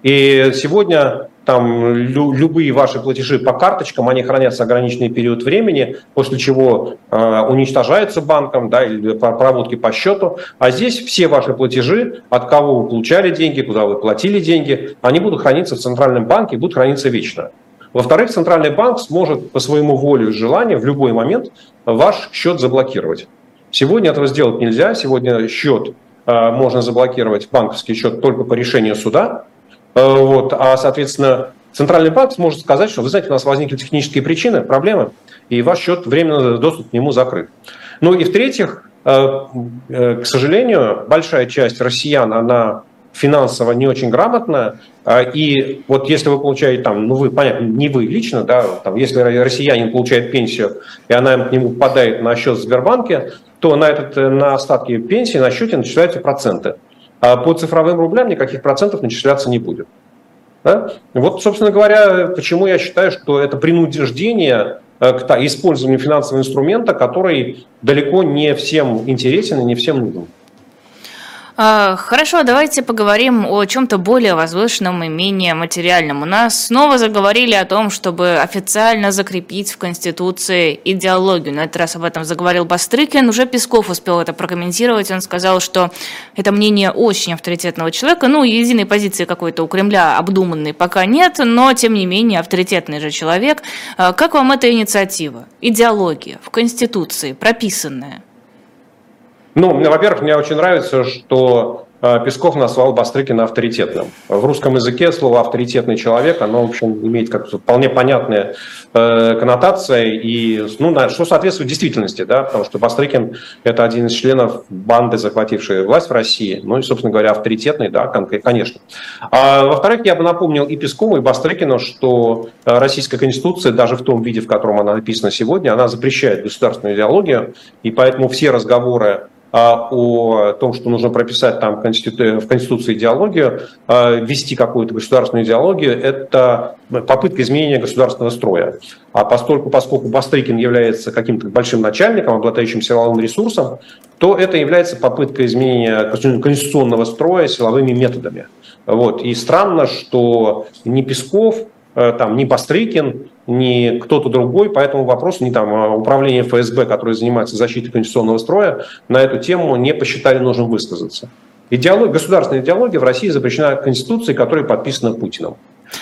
И сегодня там лю, любые ваши платежи по карточкам, они хранятся ограниченный период времени, после чего э, уничтожаются банком, да, или по проводке по счету. А здесь все ваши платежи, от кого вы получали деньги, куда вы платили деньги, они будут храниться в Центральном банке и будут храниться вечно. Во-вторых, Центральный банк сможет по своему воле и желанию в любой момент ваш счет заблокировать. Сегодня этого сделать нельзя. Сегодня счет э, можно заблокировать, банковский счет, только по решению суда. Э, вот, а, соответственно, Центральный банк сможет сказать, что, вы знаете, у нас возникли технические причины, проблемы, и ваш счет, временно доступ к нему закрыт. Ну и в-третьих, э, э, к сожалению, большая часть россиян, она финансово не очень грамотная, и вот если вы получаете там, ну вы, понятно, не вы лично, да, там, если россиянин получает пенсию, и она к нему попадает на счет в Сбербанке, то на, этот, на остатки пенсии на счете начисляются проценты. А по цифровым рублям никаких процентов начисляться не будет. Да? Вот, собственно говоря, почему я считаю, что это принуждение э, к использованию финансового инструмента, который далеко не всем интересен и не всем нужен. А, хорошо, давайте поговорим о чем-то более возвышенном и менее материальном. У нас снова заговорили о том, чтобы официально закрепить в Конституции идеологию. На этот раз об этом заговорил Бастрыкин. Уже Песков успел это прокомментировать. Он сказал, что это мнение очень авторитетного человека. Ну, единой позиции какой-то у Кремля обдуманной пока нет, но, тем не менее, авторитетный же человек. А, как вам эта инициатива? Идеология в Конституции прописанная? Ну, во-первых, мне очень нравится, что э, Песков назвал Бастрыкина авторитетным. В русском языке слово «авторитетный человек», оно, в общем, имеет как вполне понятные э, и, ну, что соответствует действительности, да, потому что Бастрыкин – это один из членов банды, захватившей власть в России, ну и, собственно говоря, авторитетный, да, конечно. А, во-вторых, я бы напомнил и Пескову, и Бастрыкину, что э, российская конституция, даже в том виде, в котором она написана сегодня, она запрещает государственную идеологию, и поэтому все разговоры о том, что нужно прописать там в Конституции идеологию, а, ввести какую-то государственную идеологию, это попытка изменения государственного строя. А поскольку, поскольку Бастрыкин является каким-то большим начальником, обладающим силовым ресурсом, то это является попыткой изменения конституционного строя силовыми методами. Вот. И странно, что ни Песков, э, там, ни Бастрыкин не кто-то другой по этому вопросу, не там а управление ФСБ, которое занимается защитой конституционного строя, на эту тему не посчитали нужным высказаться. Идеология, государственная идеология в России запрещена Конституцией, которая подписана Путиным.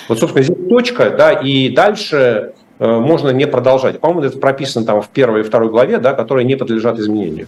Вот, собственно, здесь точка, да, и дальше можно не продолжать. По-моему, это прописано там в первой и второй главе, да, которые не подлежат изменению.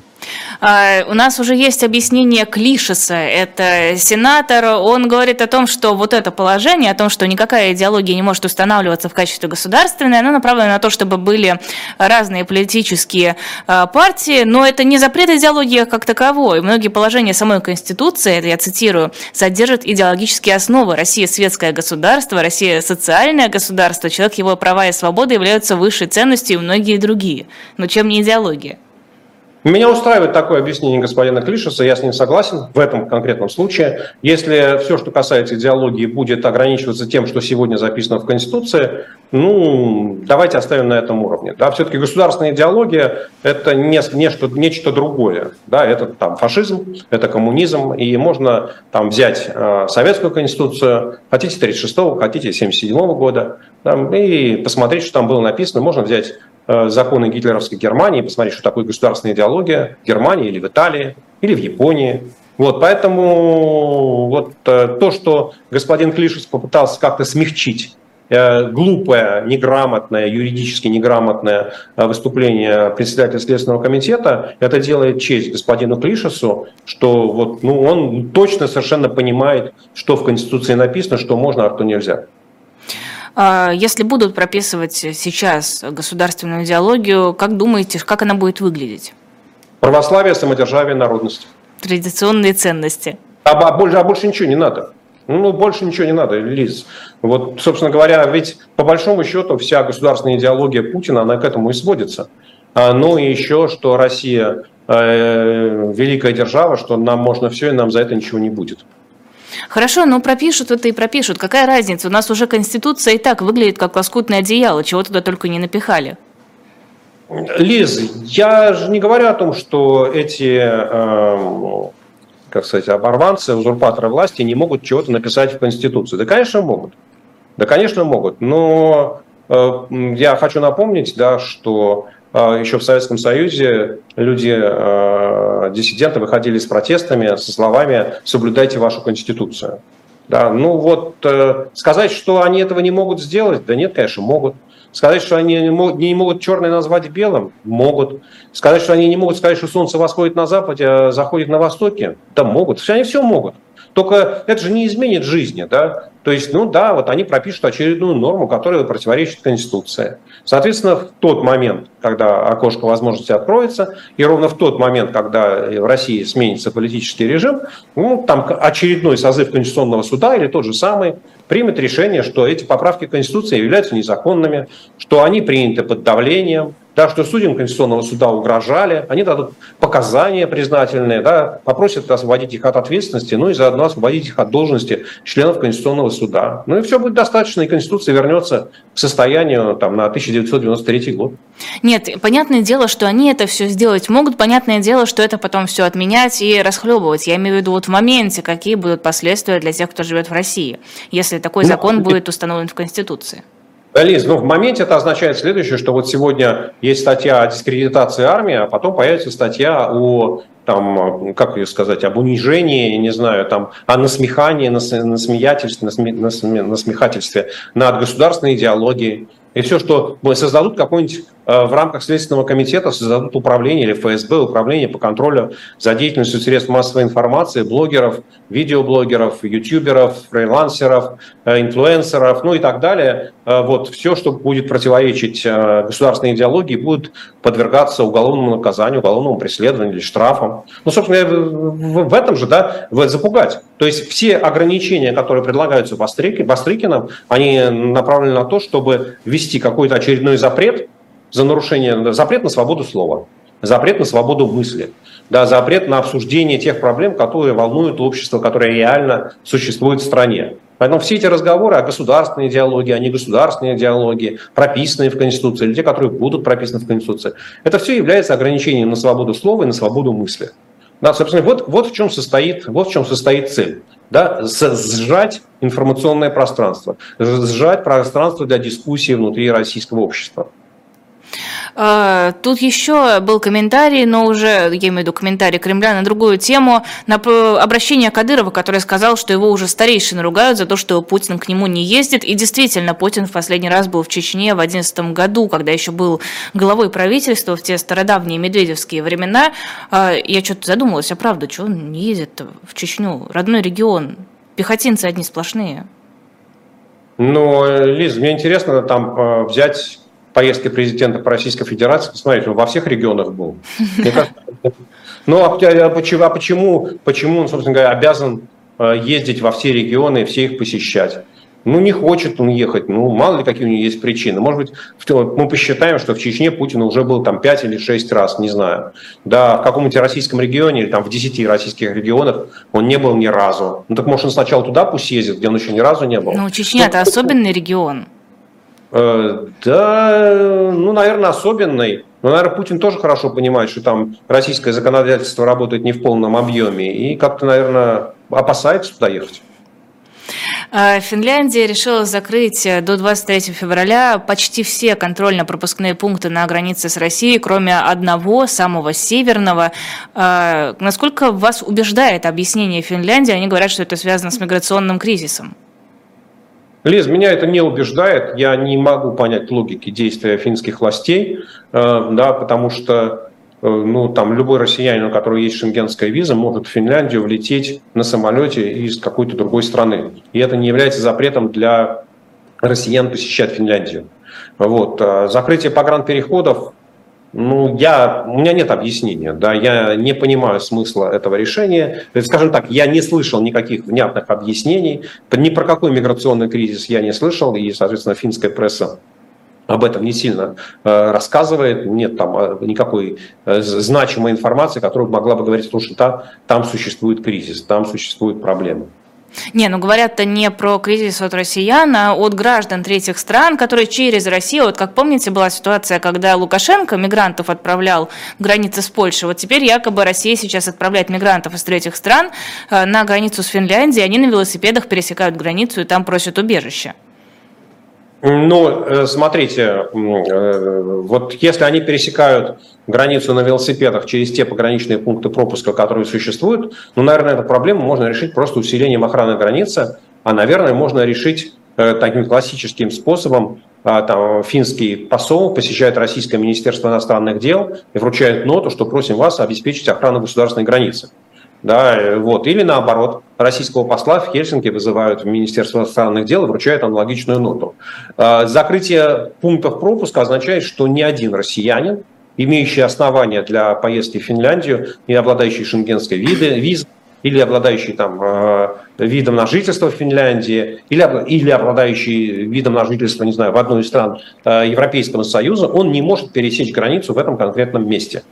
А, у нас уже есть объяснение Клишеса, это сенатор, он говорит о том, что вот это положение, о том, что никакая идеология не может устанавливаться в качестве государственной, оно направлено на то, чтобы были разные политические а, партии, но это не запрет идеологии как таковой. Многие положения самой Конституции, это я цитирую, содержат идеологические основы. Россия светское государство, Россия социальное государство, человек, его права и свободы свобода являются высшей ценностью, и многие другие. Но чем не идеология? Меня устраивает такое объяснение господина Клишеса, я с ним согласен в этом конкретном случае. Если все, что касается идеологии, будет ограничиваться тем, что сегодня записано в Конституции, ну, давайте оставим на этом уровне. Да, все-таки государственная идеология – это не, нечто, нечто другое. Да, это там фашизм, это коммунизм, и можно там взять э, советскую конституцию, хотите 36-го, хотите 77-го года, да, и посмотреть, что там было написано. Можно взять законы гитлеровской Германии, посмотреть, что такое государственная идеология в Германии или в Италии, или в Японии. Вот, поэтому вот э, то, что господин Клишес попытался как-то смягчить э, глупое, неграмотное, юридически неграмотное выступление председателя Следственного комитета, это делает честь господину Клишесу, что вот, ну, он точно совершенно понимает, что в Конституции написано, что можно, а что нельзя. А, если будут прописывать сейчас государственную идеологию, как думаете, как она будет выглядеть? Православие, самодержавие, народность. Традиционные ценности. А, а, больше, а больше ничего не надо. Ну, больше ничего не надо, Лиз. Вот, собственно говоря, ведь по большому счету вся государственная идеология Путина, она к этому и сводится. А, ну и еще, что Россия э, великая держава, что нам можно все, и нам за это ничего не будет. Хорошо, но пропишут это и пропишут. Какая разница? У нас уже Конституция и так выглядит как лоскутное одеяло, чего туда только не напихали. Лиз, я же не говорю о том, что эти, э, как сказать, оборванцы, узурпаторы власти не могут чего-то написать в Конституцию. Да, конечно, могут. Да, конечно, могут. Но э, я хочу напомнить, да, что еще в Советском Союзе люди, а, диссиденты, выходили с протестами, со словами «соблюдайте вашу Конституцию». Да, ну вот э, сказать, что они этого не могут сделать, да нет, конечно, могут. Сказать, что они не могут, не могут черное назвать белым, могут. Сказать, что они не могут сказать, что солнце восходит на западе, а заходит на востоке, да могут. Они все могут. Только это же не изменит жизни, да? То есть, ну да, вот они пропишут очередную норму, которая противоречит Конституции. Соответственно, в тот момент, когда окошко возможности откроется, и ровно в тот момент, когда в России сменится политический режим, ну, там очередной созыв Конституционного суда или тот же самый примет решение, что эти поправки Конституции являются незаконными, что они приняты под давлением, да, что судьям Конституционного суда угрожали, они дадут показания признательные, да, попросят освободить их от ответственности, ну и заодно освободить их от должности членов Конституционного суда. Ну и все будет достаточно, и Конституция вернется к состоянию там, на 1993 год. Нет, понятное дело, что они это все сделать могут, понятное дело, что это потом все отменять и расхлебывать. Я имею в виду вот в моменте, какие будут последствия для тех, кто живет в России, если такой ну, закон будет установлен в Конституции. Лиз, ну в моменте это означает следующее, что вот сегодня есть статья о дискредитации армии, а потом появится статья о там, как ее сказать, об унижении, не знаю, там, о насмехании, насмеятельстве, насмехательстве над государственной идеологией. И все, что создадут какой-нибудь Э, в рамках Следственного комитета создадут управление или ФСБ, управление по контролю за деятельностью средств массовой информации, блогеров, видеоблогеров, ютуберов, фрилансеров, э, инфлюенсеров, ну и так далее. Э, вот все, что будет противоречить государственной идеологии, будет подвергаться уголовному наказанию, уголовному преследованию или штрафам. Ну, собственно, в этом же, да, запугать. То есть все ограничения, которые предлагаются Бастрыкиным, они направлены на то, чтобы ввести какой-то очередной запрет, за нарушение, запрет на свободу слова, запрет на свободу мысли, да, запрет на обсуждение тех проблем, которые волнуют общество, которое реально существует в стране. Поэтому все эти разговоры о государственной идеологии, о негосударственной идеологии, прописанные в Конституции, или те, которые будут прописаны в Конституции, это все является ограничением на свободу слова и на свободу мысли. Да, собственно, вот, вот, в чем состоит, вот в чем состоит цель. Да, сжать информационное пространство, сжать пространство для дискуссии внутри российского общества. А, тут еще был комментарий, но уже, я имею в виду комментарий Кремля на другую тему, на обращение Кадырова, который сказал, что его уже старейшины ругают за то, что Путин к нему не ездит. И действительно, Путин в последний раз был в Чечне в 2011 году, когда еще был главой правительства в те стародавние медведевские времена. А, я что-то задумалась, а правда, что он не ездит в Чечню? Родной регион, пехотинцы одни сплошные. Ну, Лиз, мне интересно там э, взять поездки президента по Российской Федерации, посмотрите, он во всех регионах был. Ну, а, почему, а почему, почему он, собственно говоря, обязан э, ездить во все регионы и все их посещать? Ну, не хочет он ехать, ну, мало ли какие у него есть причины. Может быть, мы посчитаем, что в Чечне Путин уже был там 5 или 6 раз, не знаю. Да, в каком-нибудь российском регионе или там в 10 российских регионах он не был ни разу. Ну, так может он сначала туда пусть ездит, где он еще ни разу не был. Ну, Чечня – это особенный регион. Э, да, ну, наверное, особенный. Но, наверное, Путин тоже хорошо понимает, что там российское законодательство работает не в полном объеме. И как-то, наверное, опасается туда ехать. А, Финляндия решила закрыть э, до 23 февраля почти все контрольно-пропускные пункты на границе с Россией, кроме одного, самого северного. Насколько вас убеждает объяснение Финляндии? Они говорят, что это связано с миграционным кризисом. Лиз, меня это не убеждает. Я не могу понять логики действия финских властей, э, да, потому что э, ну, там любой россиянин, у которого есть шенгенская виза, может в Финляндию влететь на самолете из какой-то другой страны. И это не является запретом для россиян посещать Финляндию. Вот. Э, закрытие погранпереходов ну, я, у меня нет объяснения, да, я не понимаю смысла этого решения. Скажем так, я не слышал никаких внятных объяснений, ни про какой миграционный кризис я не слышал, и, соответственно, финская пресса об этом не сильно э, рассказывает, нет там э, никакой э, значимой информации, которая могла бы говорить, что там, там существует кризис, там существуют проблемы. Не, ну говорят-то не про кризис от россиян, а от граждан третьих стран, которые через Россию, вот как помните, была ситуация, когда Лукашенко мигрантов отправлял в границы с Польшей, вот теперь якобы Россия сейчас отправляет мигрантов из третьих стран э, на границу с Финляндией, они на велосипедах пересекают границу и там просят убежище. Ну, э, смотрите, э, вот если они пересекают границу на велосипедах через те пограничные пункты пропуска, которые существуют, ну, наверное, эту проблему можно решить просто усилением охраны границы, а, наверное, можно решить э, таким классическим способом. А, там, финский посол посещает Российское Министерство иностранных дел и вручает ноту, что просим вас обеспечить охрану государственной границы. Да, э, вот. Или наоборот, российского посла в Хельсинки вызывают в Министерство иностранных дел и вручают аналогичную ноту. А, закрытие пунктов пропуска означает, что ни один россиянин, имеющий основания для поездки в Финляндию, не обладающий шенгенской визой, или обладающий там э, видом на жительство в Финляндии, или, или обладающий видом на жительство, не знаю, в одной из стран э, Европейского Союза, он не может пересечь границу в этом конкретном месте.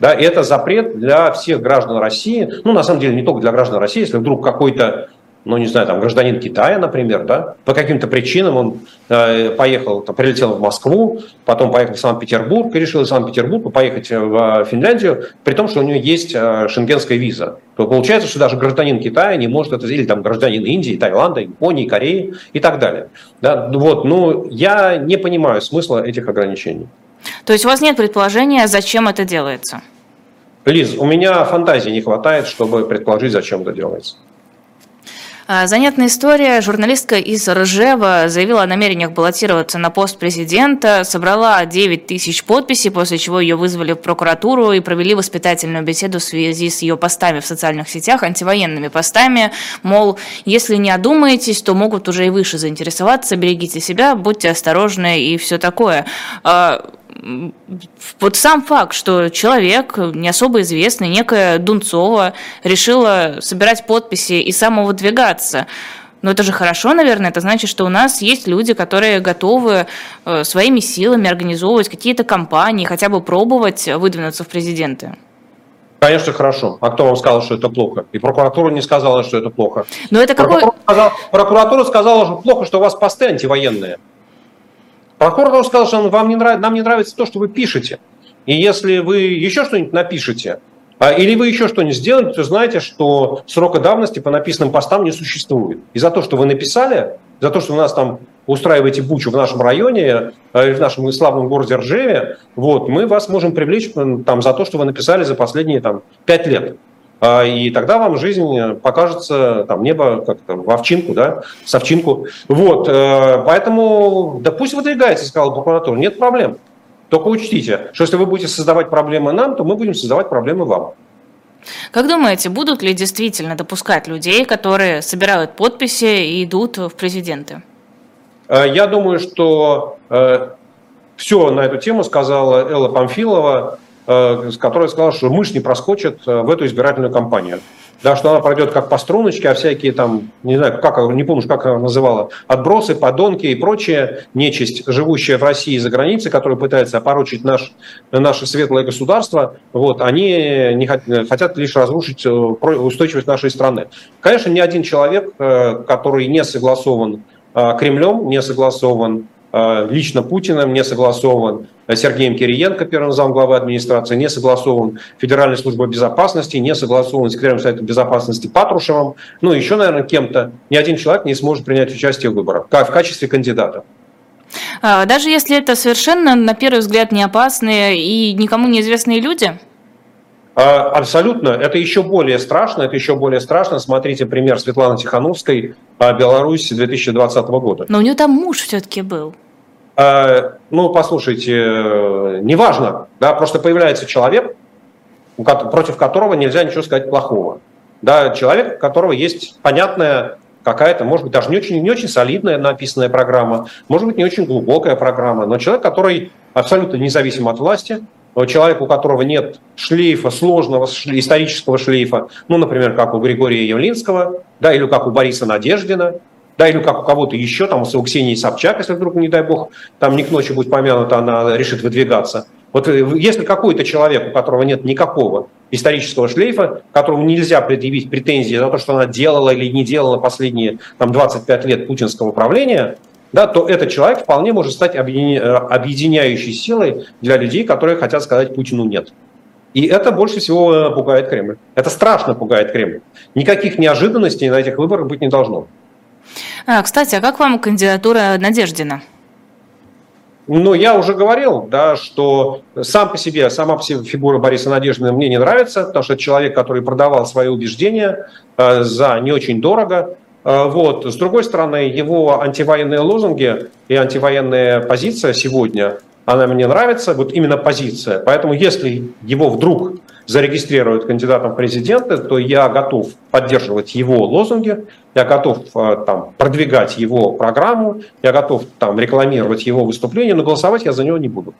Да, это запрет для всех граждан России, ну, на самом деле, не только для граждан России, если вдруг какой-то ну, не знаю, там, гражданин Китая, например, да, по каким-то причинам он э, поехал, там, прилетел в Москву, потом поехал в Санкт-Петербург и решил из Санкт-Петербурга поехать в Финляндию, при том, что у него есть э, шенгенская виза. То получается, что даже гражданин Китая не может это, или там гражданин Индии, Таиланда, Японии, Кореи и так далее. Да, вот, ну, я не понимаю смысла этих ограничений. То есть у вас нет предположения, зачем это делается? Лиз, у меня фантазии не хватает, чтобы предположить, зачем это делается. А, занятная история. Журналистка из Ржева заявила о намерениях баллотироваться на пост президента, собрала 9 тысяч подписей, после чего ее вызвали в прокуратуру и провели воспитательную беседу в связи с ее постами в социальных сетях, антивоенными постами. Мол, если не одумаетесь, то могут уже и выше заинтересоваться, берегите себя, будьте осторожны и все такое а, вот сам факт, что человек, не особо известный, некая Дунцова, решила собирать подписи и самовыдвигаться, но это же хорошо, наверное, это значит, что у нас есть люди, которые готовы э, своими силами организовывать какие-то кампании, хотя бы пробовать выдвинуться в президенты. Конечно, хорошо. А кто вам сказал, что это плохо? И прокуратура не сказала, что это плохо. Но это какой... прокуратура, сказала, прокуратура сказала, что плохо, что у вас посты антивоенные. Прокурор сказал, что вам не нравится, нам не нравится то, что вы пишете. И если вы еще что-нибудь напишете, а, или вы еще что-нибудь сделаете, то знаете, что срока давности по написанным постам не существует. И за то, что вы написали, за то, что у нас там устраиваете бучу в нашем районе, а, в нашем славном городе Ржеве, вот, мы вас можем привлечь там, за то, что вы написали за последние там, пять лет. А, и тогда вам жизнь покажется, там, небо как-то в овчинку, да, с овчинку. Вот, э, поэтому, да пусть выдвигается, сказала прокуратура, нет проблем. Только учтите, что если вы будете создавать проблемы нам, то мы будем создавать проблемы вам. Как думаете, будут ли действительно допускать людей, которые собирают подписи и идут в президенты? Э, я думаю, что э, все на эту тему сказала Элла Памфилова Э, которая сказала, что мышь не проскочит э, в эту избирательную кампанию. Да, что она пройдет как по струночке, а всякие там, не знаю, как, не помню, как она называла, отбросы, подонки и прочее нечисть, живущая в России и за границей, которая пытается опорочить наш, наше светлое государство, вот, они не хотят, хотят лишь разрушить э, устойчивость нашей страны. Конечно, ни один человек, который не согласован Кремлем, не согласован Э, лично Путиным, не согласован Сергеем Кириенко, первым замглавы администрации, не согласован Федеральной службой безопасности, не согласован секретарем Совета безопасности Патрушевым, ну, еще, наверное, кем-то. Ни один человек не сможет принять участие в выборах в качестве кандидата. А, даже если это совершенно, на первый взгляд, не опасные и никому неизвестные люди? А, абсолютно. Это еще более страшно. Это еще более страшно. Смотрите пример Светланы Тихановской, Беларуси 2020 года. Но у нее там муж все-таки был. Э, ну, послушайте, э, неважно, да, просто появляется человек, против которого нельзя ничего сказать плохого. Да, человек, у которого есть понятная какая-то, может быть, даже не очень, не очень солидная написанная программа, может быть, не очень глубокая программа, но человек, который абсолютно независим от власти, человек, у которого нет шлейфа, сложного исторического шлейфа, ну, например, как у Григория Явлинского, да, или как у Бориса Надеждина, да, или как у кого-то еще, там, у Ксении Собчак, если вдруг, не дай бог, там не к ночи будет помянута, она решит выдвигаться. Вот э, если какой-то человек, у которого нет никакого исторического шлейфа, которому нельзя предъявить претензии за то, что она делала или не делала последние там, 25 лет путинского правления, да, то этот человек вполне может стать объединяющей силой для людей, которые хотят сказать Путину «нет». И это больше всего э, пугает Кремль. Это страшно пугает Кремль. Никаких неожиданностей на этих выборах быть не должно. А, кстати, а как вам кандидатура Надеждина? Ну, я уже говорил, да, что сам по себе, сама по себе фигура Бориса Надеждина мне не нравится, потому что это человек, который продавал свои убеждения э, за не очень дорого. Э, вот. С другой стороны, его антивоенные лозунги и антивоенная позиция сегодня, она мне нравится, вот именно позиция. Поэтому если его вдруг зарегистрируют кандидатом в президенты, то я готов поддерживать его лозунги, я готов э, там, продвигать его программу, я готов там, рекламировать его выступление, но голосовать я за него не буду.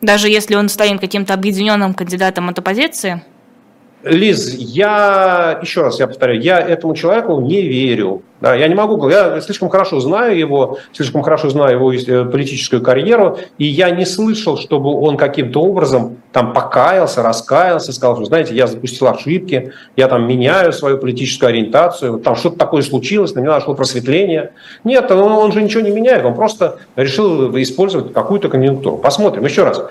Даже если он станет каким-то объединенным кандидатом от оппозиции? Лиз, я, еще раз я повторяю, я этому человеку не верю. Да, я не могу, я слишком хорошо знаю его, слишком хорошо знаю его э, политическую карьеру, и я не слышал, чтобы он каким-то образом там покаялся, раскаялся, сказал, что, знаете, я запустил ошибки, я там меняю свою политическую ориентацию, там что-то такое случилось, на меня нашло просветление. Нет, он, он же ничего не меняет, он просто решил использовать какую-то конъюнктуру. Посмотрим. Еще раз,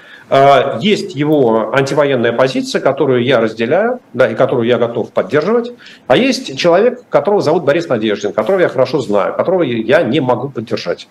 есть его антивоенная позиция, которую я разделяю, да, и которую я готов поддерживать, а есть человек, которого зовут Борис Надеждин, которого я хорошо знаю, которого я не могу поддержать.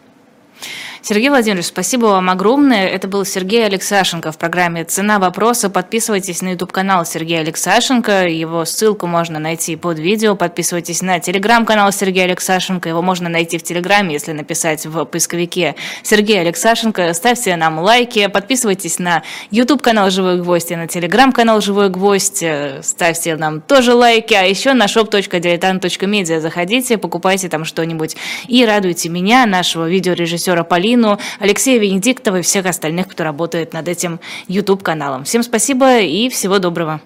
Сергей Владимирович, спасибо вам огромное. Это был Сергей Алексашенко в программе «Цена вопроса». Подписывайтесь на YouTube-канал Сергея Алексашенко. Его ссылку можно найти под видео. Подписывайтесь на телеграм-канал Сергея Алексашенко. Его можно найти в Телеграме, если написать в поисковике Сергей Алексашенко. Ставьте нам лайки. Подписывайтесь на YouTube-канал «Живой гвоздь» и на телеграм-канал «Живой гвоздь». Ставьте нам тоже лайки. А еще на shop.diletant.media заходите, покупайте там что-нибудь и радуйте меня, нашего видеорежиссера Полины Полину, Алексея Венедиктова и всех остальных, кто работает над этим YouTube-каналом. Всем спасибо и всего доброго.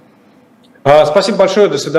А, спасибо большое, до свидания.